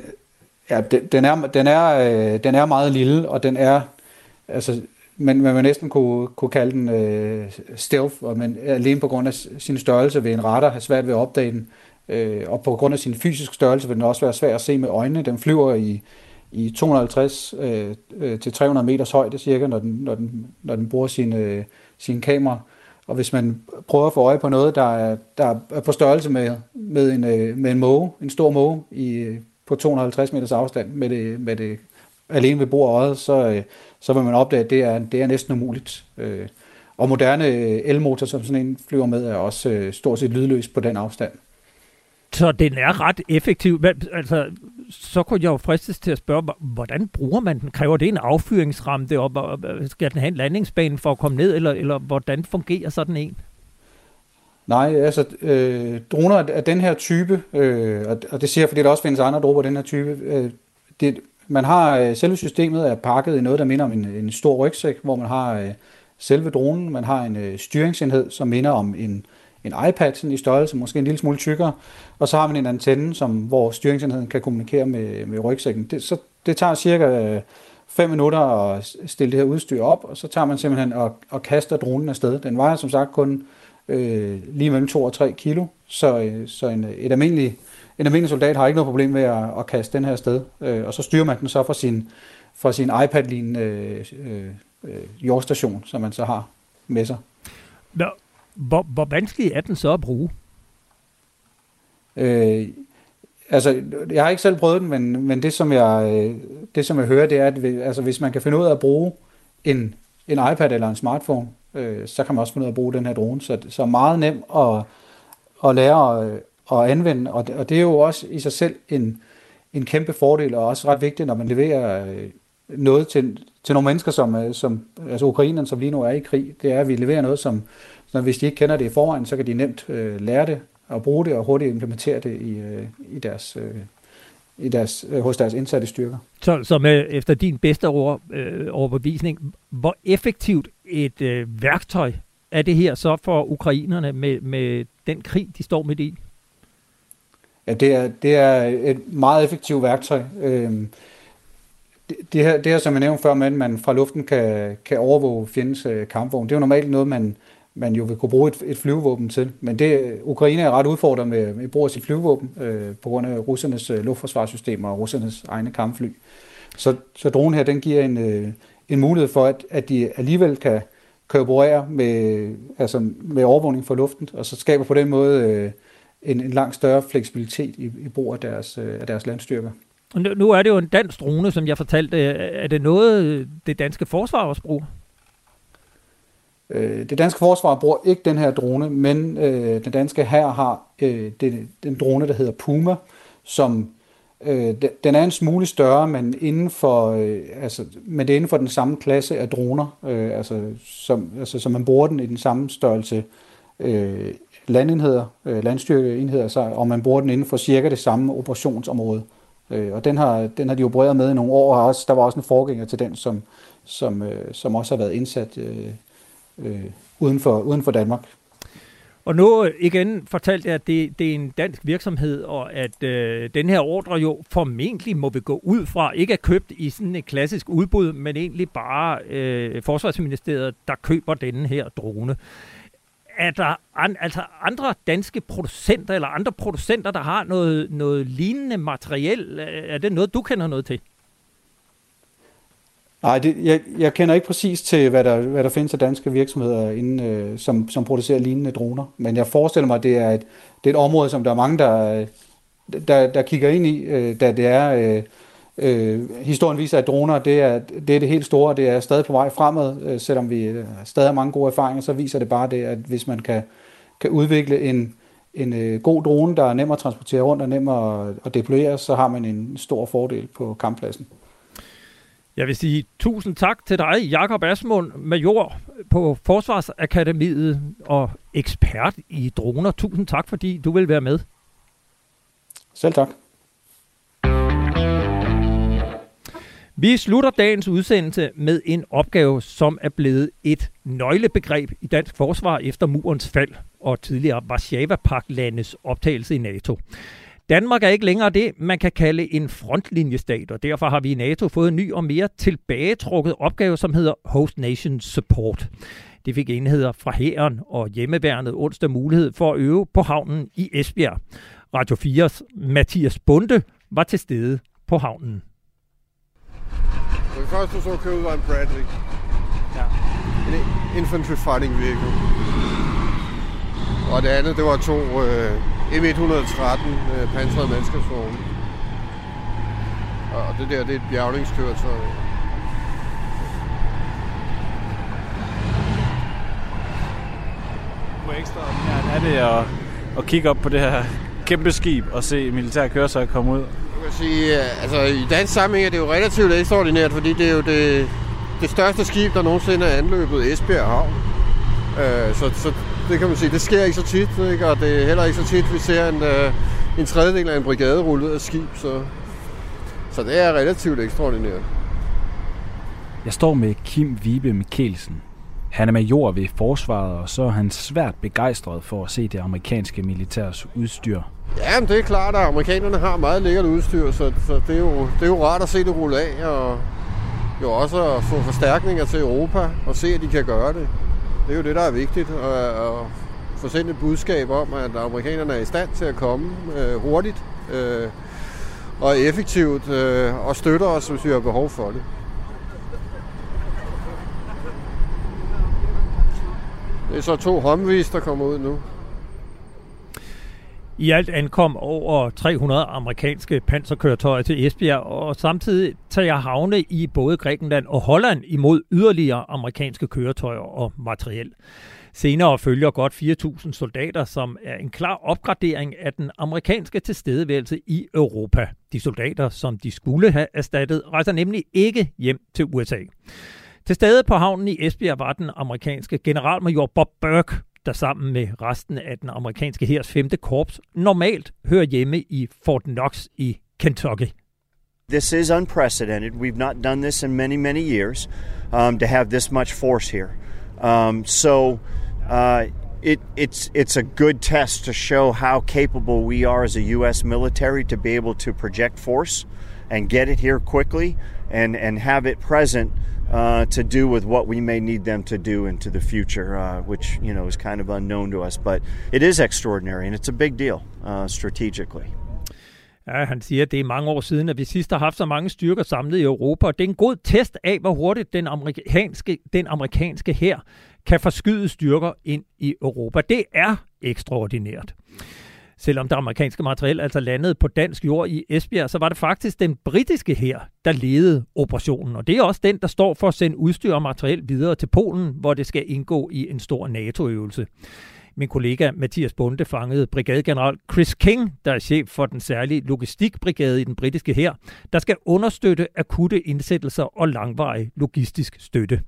ja, den, den, er, den, er, øh, den er meget lille, og den er, altså, men man vil næsten kunne, kunne kalde den øh, stealth, og man alene på grund af sin størrelse vil en radar have svært ved at opdage den, øh, og på grund af sin fysiske størrelse vil den også være svær at se med øjnene. Den flyver i, i 250 øh, øh, til 300 meters højde cirka, når den, når den, når den bruger sine, øh, sine kamera. Og hvis man prøver at få øje på noget, der er, der er på størrelse med, med, en, øh, med en måge, en stor måge i, på 250 meters afstand med det, med det alene ved bord øjet, så, øh, så vil man opdage, at det er, det er næsten umuligt. Øh, og moderne øh, elmotor, som sådan en flyver med, er også stort set lydløs på den afstand. Så den er ret effektiv. Altså, så kunne jeg jo fristes til at spørge, hvordan bruger man den? Kræver det en affyringsramme og Skal den have en landingsbane for at komme ned, eller, eller hvordan fungerer sådan en? Nej, altså øh, droner af den her type, øh, og, og det siger jeg, fordi der også findes andre droner af den her type, øh, det, man har, øh, selve systemet er pakket i noget, der minder om en, en stor rygsæk, hvor man har øh, selve dronen, man har en øh, styringsenhed, som minder om en, en iPad sådan i størrelse, måske en lille smule tykkere, og så har man en antenne, som, hvor styringsenheden kan kommunikere med, med rygsækken. Det, så det tager cirka øh, 5 minutter at stille det her udstyr op, og så tager man simpelthen og, og kaster dronen afsted. Den vejer som sagt kun øh, lige mellem 2 og 3 kilo, så, øh, så en, et almindeligt, en almindelig soldat har ikke noget problem med at, at kaste den her sted. Øh, og så styrer man den så fra sin, fra sin iPad-lignende øh, øh, jordstation, som man så har med sig. Nå, hvor, hvor vanskelig er den så at bruge? Øh, altså, jeg har ikke selv prøvet den, men, men det, som jeg, øh, det, som jeg hører, det er, at altså, hvis man kan finde ud af at bruge en, en iPad eller en smartphone, øh, så kan man også finde ud af at bruge den her drone. Så, så meget nem at, at lære at, at anvende, og det, og det er jo også i sig selv en, en kæmpe fordel, og også ret vigtigt, når man leverer øh, noget til, til nogle mennesker, som, øh, som altså ukrainerne, som lige nu er i krig, det er, at vi leverer noget, som, så hvis de ikke kender det i forvejen, så kan de nemt øh, lære det og bruge det og hurtigt implementere det i, øh, i deres, øh, i deres, øh, hos deres indsatte styrker. Så, så med, efter din bedste ord, øh, overbevisning, hvor effektivt et øh, værktøj er det her så for ukrainerne med, med den krig, de står midt i? Ja, det er, det er et meget effektivt værktøj. Øh, det, her, det her, som jeg nævnte før, med at man fra luften kan, kan overvåge fjendens øh, kampvogn, det er jo normalt noget, man, man jo vil kunne bruge et, et flyvevåben til. Men det, Ukraine er ret udfordret med, med brug af sit flyvevåben øh, på grund af russernes øh, luftforsvarssystemer og russernes egne kampfly. Så, så dronen her, den giver en, øh, en mulighed for, at, at de alligevel kan, kan operere med, altså med overvågning for luften, og så skaber på den måde øh, en, en langt større fleksibilitet i, i brug af deres, øh, af deres landstyrker. Nu er det jo en dansk drone, som jeg fortalte. Øh, er det noget, øh, det danske forsvar også bruger? Øh, det danske forsvar bruger ikke den her drone, men øh, den danske her har øh, den, den drone, der hedder Puma, som øh, den er en smule større, men inden for, øh, altså, men det er inden for den samme klasse af droner, øh, altså, som, altså, som man bruger den i den samme størrelse øh, landenheder, øh, landstyrkeenheder, så, og man bruger den inden for cirka det samme operationsområde. Øh, og den har, den har de opereret med i nogle år, og også, der var også en forgænger til den, som, som, øh, som også har været indsat øh, øh, uden, for, uden for Danmark. Og nu igen fortalte jeg, at det, det er en dansk virksomhed, og at øh, den her ordre jo formentlig må vi gå ud fra, ikke er købt i sådan et klassisk udbud, men egentlig bare øh, Forsvarsministeriet, der køber denne her drone. Er der an, altså andre danske producenter, eller andre producenter, der har noget, noget lignende materiel? Øh, er det noget, du kender noget til? Nej, det, jeg, jeg kender ikke præcis til, hvad der, hvad der findes af danske virksomheder, inden, øh, som, som producerer lignende droner. Men jeg forestiller mig, at det er et, det er et område, som der er mange, der, der, der kigger ind i, øh, da det er... Øh, øh, historien viser, at droner det er, det er det helt store, det er stadig på vej fremad, øh, selvom vi øh, stadig har mange gode erfaringer, så viser det bare det, at hvis man kan, kan udvikle en, en øh, god drone, der er nem at transportere rundt og nem at, at deployere, så har man en stor fordel på kamppladsen. Jeg vil sige tusind tak til dig, Jakob Asmund, major på Forsvarsakademiet og ekspert i droner. Tusind tak, fordi du vil være med. Selv tak. Vi slutter dagens udsendelse med en opgave, som er blevet et nøglebegreb i dansk forsvar efter murens fald og tidligere Varsava-paklandes optagelse i NATO. Danmark er ikke længere det, man kan kalde en frontlinjestat, og derfor har vi i NATO fået en ny og mere tilbagetrukket opgave, som hedder Host Nation Support. Det fik enheder fra hæren og hjemmeværnet onsdag mulighed for at øve på havnen i Esbjerg. Radio 4's Mathias Bunde var til stede på havnen. Det første, du så køre ud, var en Bradley. Ja. En infantry fighting vehicle. Og det andet, det var to øh, M113 øh, pansrede mandskabsvogne. Og det der, det er et bjergningskøretøj. Hvor ekstra er det at, at kigge op på det her kæmpe skib og se militære køretøjer komme ud? Jeg kan sige, øh, altså i dansk sammenhæng er det jo relativt ekstraordinært, fordi det er jo det, det største skib, der nogensinde er anløbet Esbjerg Havn. Øh, så, så det kan man sige, det sker ikke så tit, ikke? og det er heller ikke så tit, vi ser en, øh, en tredjedel af en brigade rulle ud af skib, så, så det er relativt ekstraordinært. Jeg står med Kim Vibe Mikkelsen. Han er major ved forsvaret, og så er han svært begejstret for at se det amerikanske militærs udstyr. Ja, men det er klart, at amerikanerne har meget lækkert udstyr, så, så det, er jo, det er jo rart at se det rulle af, og jo også at få forstærkninger til Europa, og se, at de kan gøre det. Det er jo det, der er vigtigt, at, at få sendt et budskab om, at amerikanerne er i stand til at komme øh, hurtigt øh, og effektivt øh, og støtter os, hvis vi har behov for det. Det er så to Humvees, der kommer ud nu. I alt ankom over 300 amerikanske panserkøretøjer til Esbjerg, og samtidig tager havne i både Grækenland og Holland imod yderligere amerikanske køretøjer og materiel. Senere følger godt 4.000 soldater, som er en klar opgradering af den amerikanske tilstedeværelse i Europa. De soldater, som de skulle have erstattet, rejser nemlig ikke hjem til USA. Til stede på havnen i Esbjerg var den amerikanske generalmajor Bob Burke, der sammen med resten af den amerikanske hærs 5. korps normalt hører hjemme i Fort Knox i Kentucky. This is unprecedented. We've not done this in many, many years um, to have this much force here. Um, so uh, it, it's, it's a good test to show how capable we are as a U.S. military to be able to project force and get it here quickly and, and have it present uh, to do with what we may need them to do into the future, uh, which you know is kind of unknown to us. But it is extraordinary, and it's a big deal uh, strategically. Ja, han siger, at det er mange år siden, at vi sidst har haft så mange styrker samlet i Europa, og det er en god test af, hvor hurtigt den amerikanske, den amerikanske her kan forskyde styrker ind i Europa. Det er ekstraordinært. Selvom det amerikanske materiel altså landede på dansk jord i Esbjerg, så var det faktisk den britiske her, der ledede operationen. Og det er også den, der står for at sende udstyr og materiel videre til Polen, hvor det skal indgå i en stor NATO-øvelse. Min kollega Mathias Bunde fangede brigadegeneral Chris King, der er chef for den særlige logistikbrigade i den britiske her, der skal understøtte akutte indsættelser og langvarig logistisk støtte.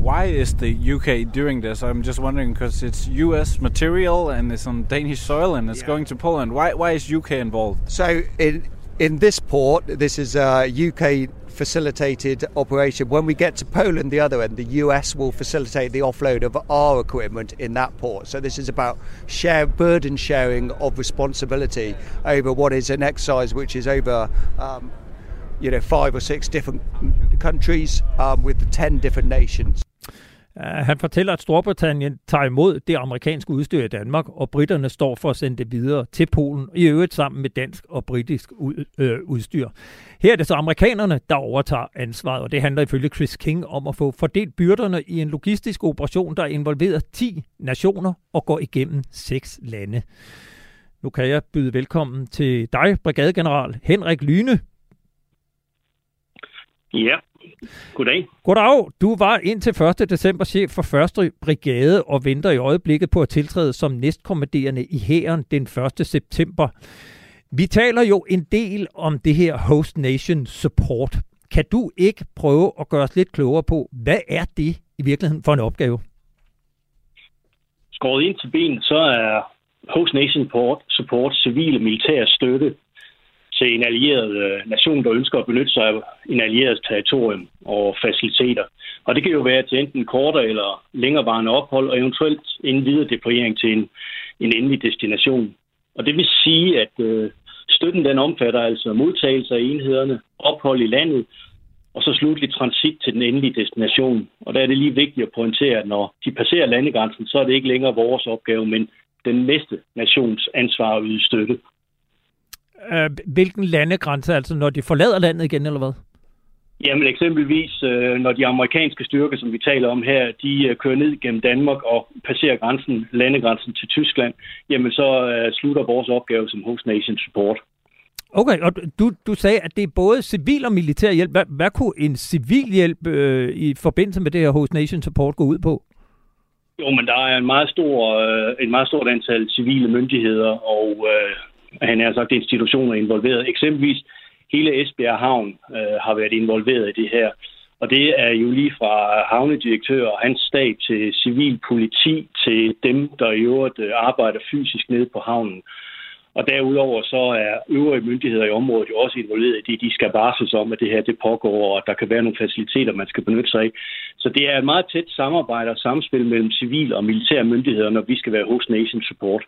Why is the UK doing this? I'm just wondering because it's US material and it's on Danish soil and it's yeah. going to Poland. Why, why is UK involved? So in in this port, this is a UK facilitated operation. When we get to Poland, the other end, the US will facilitate the offload of our equipment in that port. So this is about share burden sharing of responsibility over what is an exercise which is over um, you know five or six different countries um, with 10 different nations. Øh, han fortæller, at Storbritannien tager imod det amerikanske udstyr i Danmark, og britterne står for at sende det videre til Polen, i øvrigt sammen med dansk og britisk øh, udstyr. Her er det så amerikanerne, der overtager ansvaret, og det handler ifølge Chris King om at få fordelt byrderne i en logistisk operation, der involverer 10 nationer og går igennem seks lande. Nu kan jeg byde velkommen til dig, brigadegeneral Henrik Lyne. Ja, Goddag. Goddag. Du var indtil 1. december chef for 1. brigade og venter i øjeblikket på at tiltræde som næstkommanderende i hæren den 1. september. Vi taler jo en del om det her Host Nation Support. Kan du ikke prøve at gøre os lidt klogere på, hvad er det i virkeligheden for en opgave? Skåret ind til benet, så er Host Nation Support, support civile militære støtte til en allieret øh, nation, der ønsker at benytte sig af en allieret territorium og faciliteter. Og det kan jo være til enten kortere eller længerevarende ophold, og eventuelt en videre deployering til en, en endelig destination. Og det vil sige, at øh, støtten den omfatter altså modtagelse af enhederne, ophold i landet, og så slutligt transit til den endelige destination. Og der er det lige vigtigt at pointere, at når de passerer landegrænsen, så er det ikke længere vores opgave, men den næste nations ansvar at yde støtte. Øh, hvilken landegrænse, altså når de forlader landet igen, eller hvad? Jamen eksempelvis, øh, når de amerikanske styrker, som vi taler om her, de øh, kører ned gennem Danmark og passerer grænsen, landegrænsen til Tyskland, jamen så øh, slutter vores opgave som host nation support. Okay, og du, du sagde, at det er både civil og militær hjælp. Hvad, hvad kunne en civil hjælp øh, i forbindelse med det her host nation support gå ud på? Jo, men der er en meget stor, øh, en meget stort antal civile myndigheder og øh, han er sagt institutioner involveret. Eksempelvis hele Esbjerg Havn øh, har været involveret i det her. Og det er jo lige fra havnedirektør og hans stab til civil politi til dem, der i øvrigt øh, arbejder fysisk nede på havnen. Og derudover så er øvrige myndigheder i området jo også involveret i det. De skal varsles om, at det her det pågår, og der kan være nogle faciliteter, man skal benytte sig af. Så det er et meget tæt samarbejde og samspil mellem civil og militære myndigheder, når vi skal være host nation support.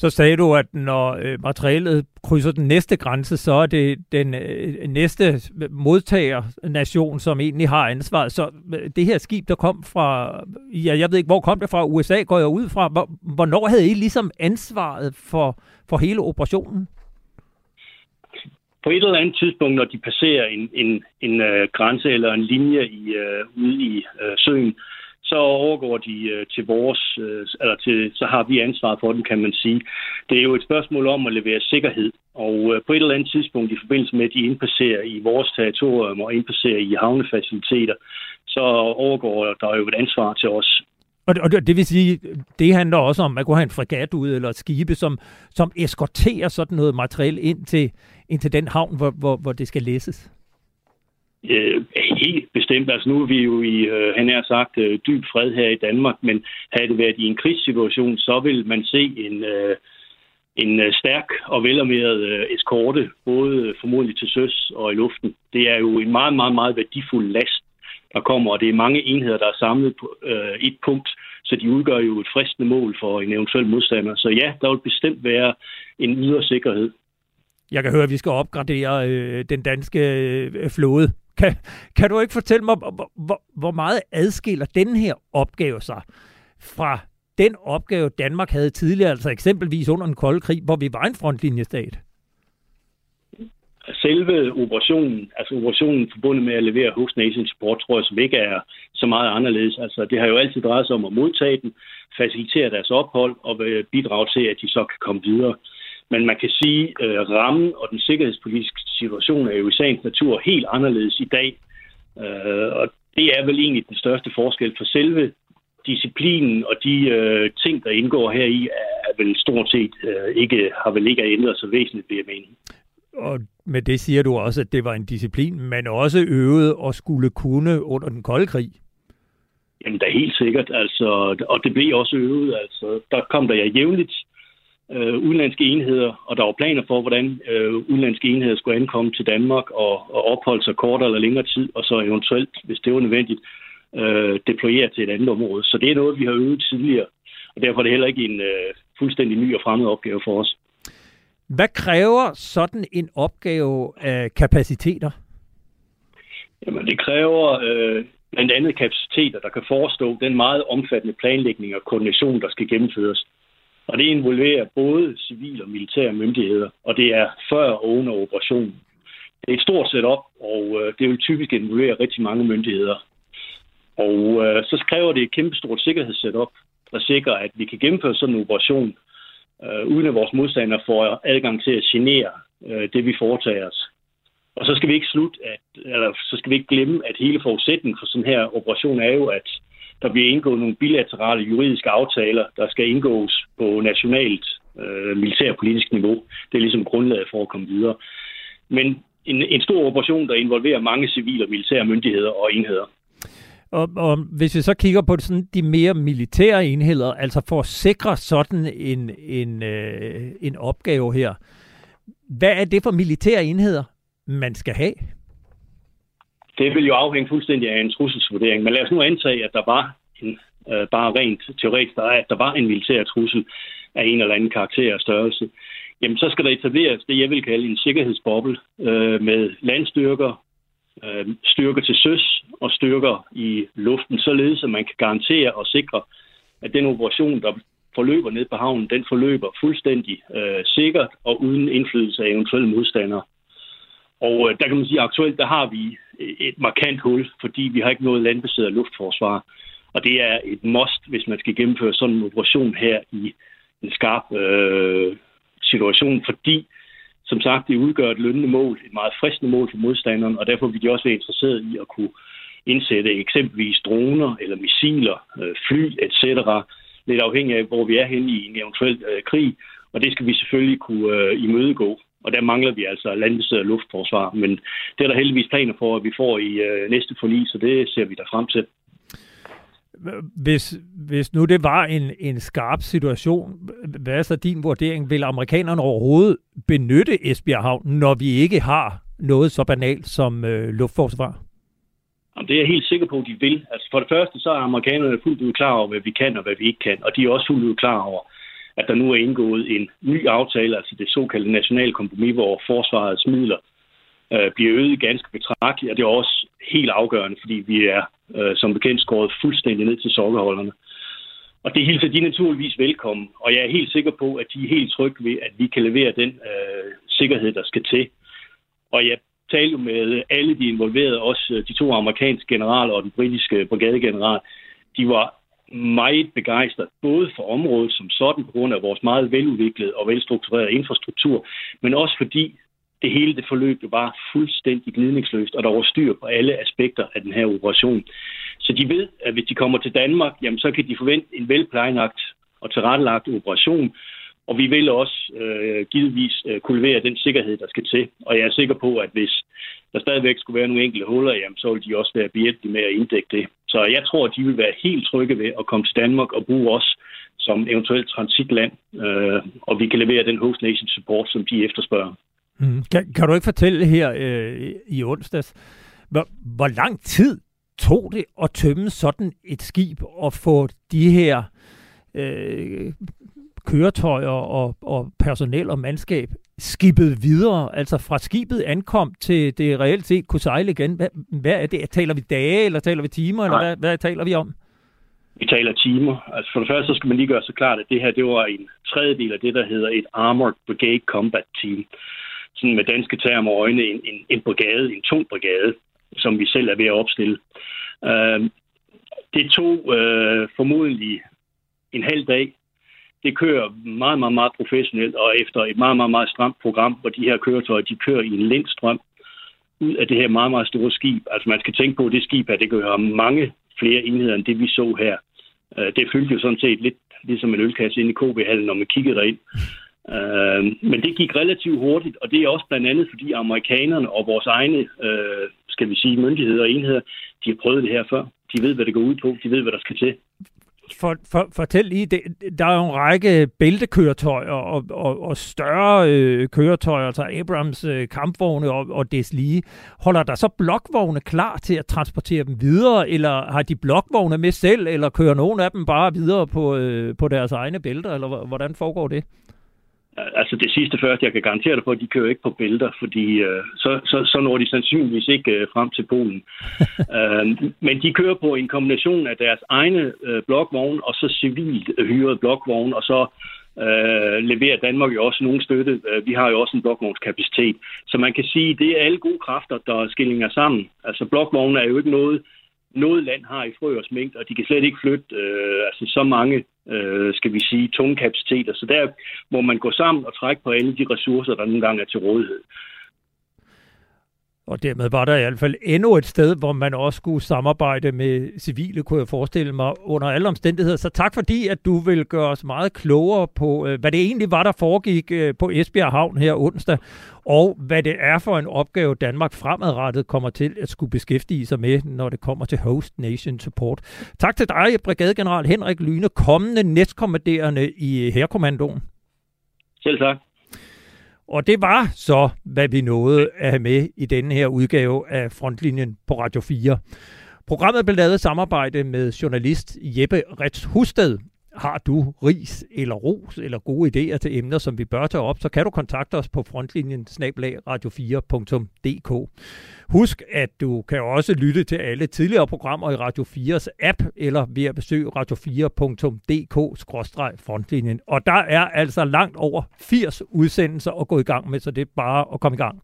Så sagde du, at når øh, materialet krydser den næste grænse, så er det den øh, næste modtagernation, som egentlig har ansvaret. Så øh, det her skib, der kom fra, ja, jeg ved ikke, hvor kom det fra, USA går jeg ud fra. Hvor, hvornår havde I ligesom ansvaret for, for hele operationen? På et eller andet tidspunkt, når de passerer en, en, en øh, grænse eller en linje i, øh, ude i øh, søen, så overgår de øh, til vores, øh, eller til, så har vi ansvar for den, kan man sige. Det er jo et spørgsmål om at levere sikkerhed, og øh, på et eller andet tidspunkt i forbindelse med, at de indpasserer i vores territorium og indpasserer i havnefaciliteter, så overgår der jo et ansvar til os. Og det, og det vil sige, det handler også om, at man kunne have en fregat ud eller et skibe, som, som eskorterer sådan noget materiel ind til, ind til den havn, hvor, hvor, hvor det skal læses. Øh, helt bestemt. Altså nu er vi jo i, øh, han har sagt, øh, dyb fred her i Danmark, men havde det været i en krigssituation, så vil man se en, øh, en øh, stærk og velarmeret øh, eskorte, både øh, formodentlig til søs og i luften. Det er jo en meget, meget, meget værdifuld last, der kommer, og det er mange enheder, der er samlet på øh, et punkt, så de udgør jo et fristende mål for en eventuel modstander. Så ja, der vil bestemt være en ydre sikkerhed. Jeg kan høre, at vi skal opgradere øh, den danske øh, flåde. Kan, kan du ikke fortælle mig, hvor, hvor, hvor meget adskiller den her opgave sig fra den opgave, Danmark havde tidligere, altså eksempelvis under den kolde krig, hvor vi var en frontlinjestat? Selve operationen, altså operationen forbundet med at levere host nation support, tror jeg som ikke er så meget anderledes. Altså, det har jo altid drejet sig om at modtage den, facilitere deres ophold og øh, bidrage til, at de så kan komme videre. Men man kan sige, at øh, rammen og den sikkerhedspolitiske situation er jo i sagens natur helt anderledes i dag. Øh, og det er vel egentlig den største forskel for selve disciplinen og de øh, ting, der indgår her i, er vel stort set øh, ikke, har vel ikke ændret sig væsentligt, vil jeg mene. Og med det siger du også, at det var en disciplin, men også øvet og skulle kunne under den kolde krig. Jamen, da helt sikkert. Altså, og det blev også øvet. Altså, der kom der jeg jævnligt øh, udenlandske enheder, og der var planer for, hvordan øh, udenlandske enheder skulle ankomme til Danmark og, og opholde sig kortere eller længere tid, og så eventuelt, hvis det var nødvendigt, øh, deployere til et andet område. Så det er noget, vi har øvet tidligere, og derfor er det heller ikke en øh, fuldstændig ny og fremmed opgave for os. Hvad kræver sådan en opgave af kapaciteter? Jamen, det kræver øh, blandt andet kapaciteter, der kan forestå den meget omfattende planlægning og koordination, der skal gennemføres. Og det involverer både civile og militære myndigheder, og det er før og under operationen. Det er et stort setup, og øh, det vil typisk involvere rigtig mange myndigheder. Og øh, så kræver det et kæmpestort sikkerhedssetup, der sikrer, at vi kan gennemføre sådan en operation, øh, uden at vores modstandere får adgang til at genere øh, det, vi foretager os. Og så skal vi ikke slutte, at, eller så skal vi ikke glemme, at hele forudsætningen for sådan her operation er jo, at der bliver indgået nogle bilaterale juridiske aftaler, der skal indgås på nationalt øh, militærpolitisk niveau. Det er ligesom grundlaget for at komme videre. Men en, en stor operation, der involverer mange civile og militære myndigheder og enheder. Og, og hvis vi så kigger på sådan de mere militære enheder, altså for at sikre sådan en, en, øh, en opgave her, Hvad er det for militære enheder, man skal have? Det vil jo afhænge fuldstændig af en trusselsvurdering. Men lad os nu antage, at der var en, øh, bare rent teoretisk, der er, at der var en militær trussel af en eller anden karakter og størrelse. Jamen, så skal der etableres det, jeg vil kalde en sikkerhedsboble øh, med landstyrker, øh, styrker til søs og styrker i luften, således at man kan garantere og sikre, at den operation, der forløber ned på havnen, den forløber fuldstændig øh, sikkert og uden indflydelse af eventuelle modstandere. Og øh, der kan man sige, at aktuelt der har vi et markant hul, fordi vi har ikke noget landbaseret luftforsvar. Og det er et must, hvis man skal gennemføre sådan en operation her i en skarp øh, situation, fordi som sagt, det udgør et lønnende mål, et meget fristende mål for modstanderen, og derfor vil de også være interesseret i at kunne indsætte eksempelvis droner eller missiler, øh, fly etc., lidt afhængig af, hvor vi er henne i en eventuel øh, krig, og det skal vi selvfølgelig kunne øh, imødegå. Og der mangler vi altså landbaseret luftforsvar, men det er der heldigvis planer for, at vi får i øh, næste forlig, så det ser vi der frem til. Hvis, hvis nu det var en, en skarp situation, hvad er så din vurdering? Vil amerikanerne overhovedet benytte Esbjerg Havn, når vi ikke har noget så banalt som øh, luftforsvar? Jamen, det er jeg helt sikker på, at de vil. Altså, for det første, så er amerikanerne fuldt ud klar over, hvad vi kan og hvad vi ikke kan. Og de er også fuldt ud klar over, at der nu er indgået en ny aftale, altså det såkaldte nationale kompromis, hvor forsvarets midler øh, bliver øget ganske betragteligt, og det er også helt afgørende, fordi vi er øh, som bekendt skåret fuldstændig ned til sokkerholderne. Og det hilser de naturligvis velkommen, og jeg er helt sikker på, at de er helt trygge ved, at vi kan levere den øh, sikkerhed, der skal til. Og jeg talte med alle de involverede, også øh, de to amerikanske generaler og den britiske brigadegeneral. De var meget begejstret, både for området som sådan, på grund af vores meget veludviklede og velstrukturerede infrastruktur, men også fordi det hele det forløb jo bare fuldstændig glidningsløst, og der var styr på alle aspekter af den her operation. Så de ved, at hvis de kommer til Danmark, jamen, så kan de forvente en velplejenagt og tilrettelagt operation, og vi vil også øh, givetvis øh, kunne levere den sikkerhed, der skal til. Og jeg er sikker på, at hvis der stadigvæk skulle være nogle enkelte huller, jamen, så vil de også være behjælpelige med at inddække det. Så jeg tror, at de vil være helt trygge ved at komme til Danmark og bruge os som eventuelt transitland, øh, og vi kan levere den host nation support, som de efterspørger. Mm. Kan, kan du ikke fortælle her øh, i onsdags, hvor, hvor lang tid tog det at tømme sådan et skib og få de her øh, køretøjer og, og personel og mandskab skibet videre, altså fra skibet ankom til det reelt set kunne sejle igen. Hvad, hvad er det? Taler vi dage, eller taler vi timer, eller hvad, hvad taler vi om? Vi taler timer. Altså for det første så skal man lige gøre så klart, at det her det var en tredjedel af det, der hedder et Armored Brigade Combat Team. Sådan med danske termer øjne en, en, en brigade, en tung brigade, som vi selv er ved at opstille. Uh, det tog uh, formodentlig en halv dag det kører meget, meget, meget professionelt, og efter et meget, meget, meget stramt program, hvor de her køretøjer, de kører i en lindstrøm ud af det her meget, meget store skib. Altså man skal tænke på, at det skib her, det kører mange flere enheder, end det vi så her. Øh, det fyldte jo sådan set lidt ligesom en ølkasse ind i KB-hallen, når man kiggede derind. Øh, men det gik relativt hurtigt, og det er også blandt andet, fordi amerikanerne og vores egne, øh, skal vi sige, myndigheder og enheder, de har prøvet det her før. De ved, hvad det går ud på. De ved, hvad der skal til for, for, fortæl lige, det, der er jo en række bæltekøretøjer og, og, og større øh, køretøjer, altså Abrams øh, kampvogne og, og des lige. Holder der så blokvogne klar til at transportere dem videre, eller har de blokvogne med selv, eller kører nogen af dem bare videre på, øh, på deres egne bælter, eller hvordan foregår det? Altså det sidste først, jeg kan garantere dig for, at de kører ikke på bælter, fordi øh, så, så, så når de sandsynligvis ikke øh, frem til Polen. øh, men de kører på en kombination af deres egne øh, blokvogne og så civilt hyret blokvogne, og så øh, leverer Danmark jo også nogle støtte. Øh, vi har jo også en blokvognskapacitet. Så man kan sige, at det er alle gode kræfter, der skillinger sammen. Altså blokvogne er jo ikke noget, noget land har i frøers mængde, og de kan slet ikke flytte øh, altså så mange, øh, skal vi sige, tunge kapaciteter. Så der må man gå sammen og trække på alle de ressourcer, der nogle gange er til rådighed. Og dermed var der i hvert fald endnu et sted, hvor man også skulle samarbejde med civile, kunne jeg forestille mig, under alle omstændigheder. Så tak fordi, at du vil gøre os meget klogere på, øh, hvad det egentlig var, der foregik øh, på Esbjerg Havn her onsdag, og hvad det er for en opgave, Danmark fremadrettet kommer til at skulle beskæftige sig med, når det kommer til Host Nation Support. Tak til dig, Brigadegeneral Henrik Lyne, kommende næstkommanderende i Herkommandoen. Selv tak. Og det var så, hvad vi nåede at have med i denne her udgave af Frontlinjen på Radio 4. Programmet blev lavet i samarbejde med journalist Jeppe Rets Husted, har du ris eller ros eller gode idéer til emner, som vi bør tage op, så kan du kontakte os på frontlinjen radio4.dk. Husk, at du kan også lytte til alle tidligere programmer i Radio 4's app, eller ved at besøge radio4.dk-frontlinjen. Og der er altså langt over 80 udsendelser at gå i gang med, så det er bare at komme i gang.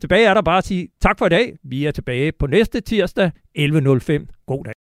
Tilbage er der bare at sige tak for i dag. Vi er tilbage på næste tirsdag 11.05. God dag.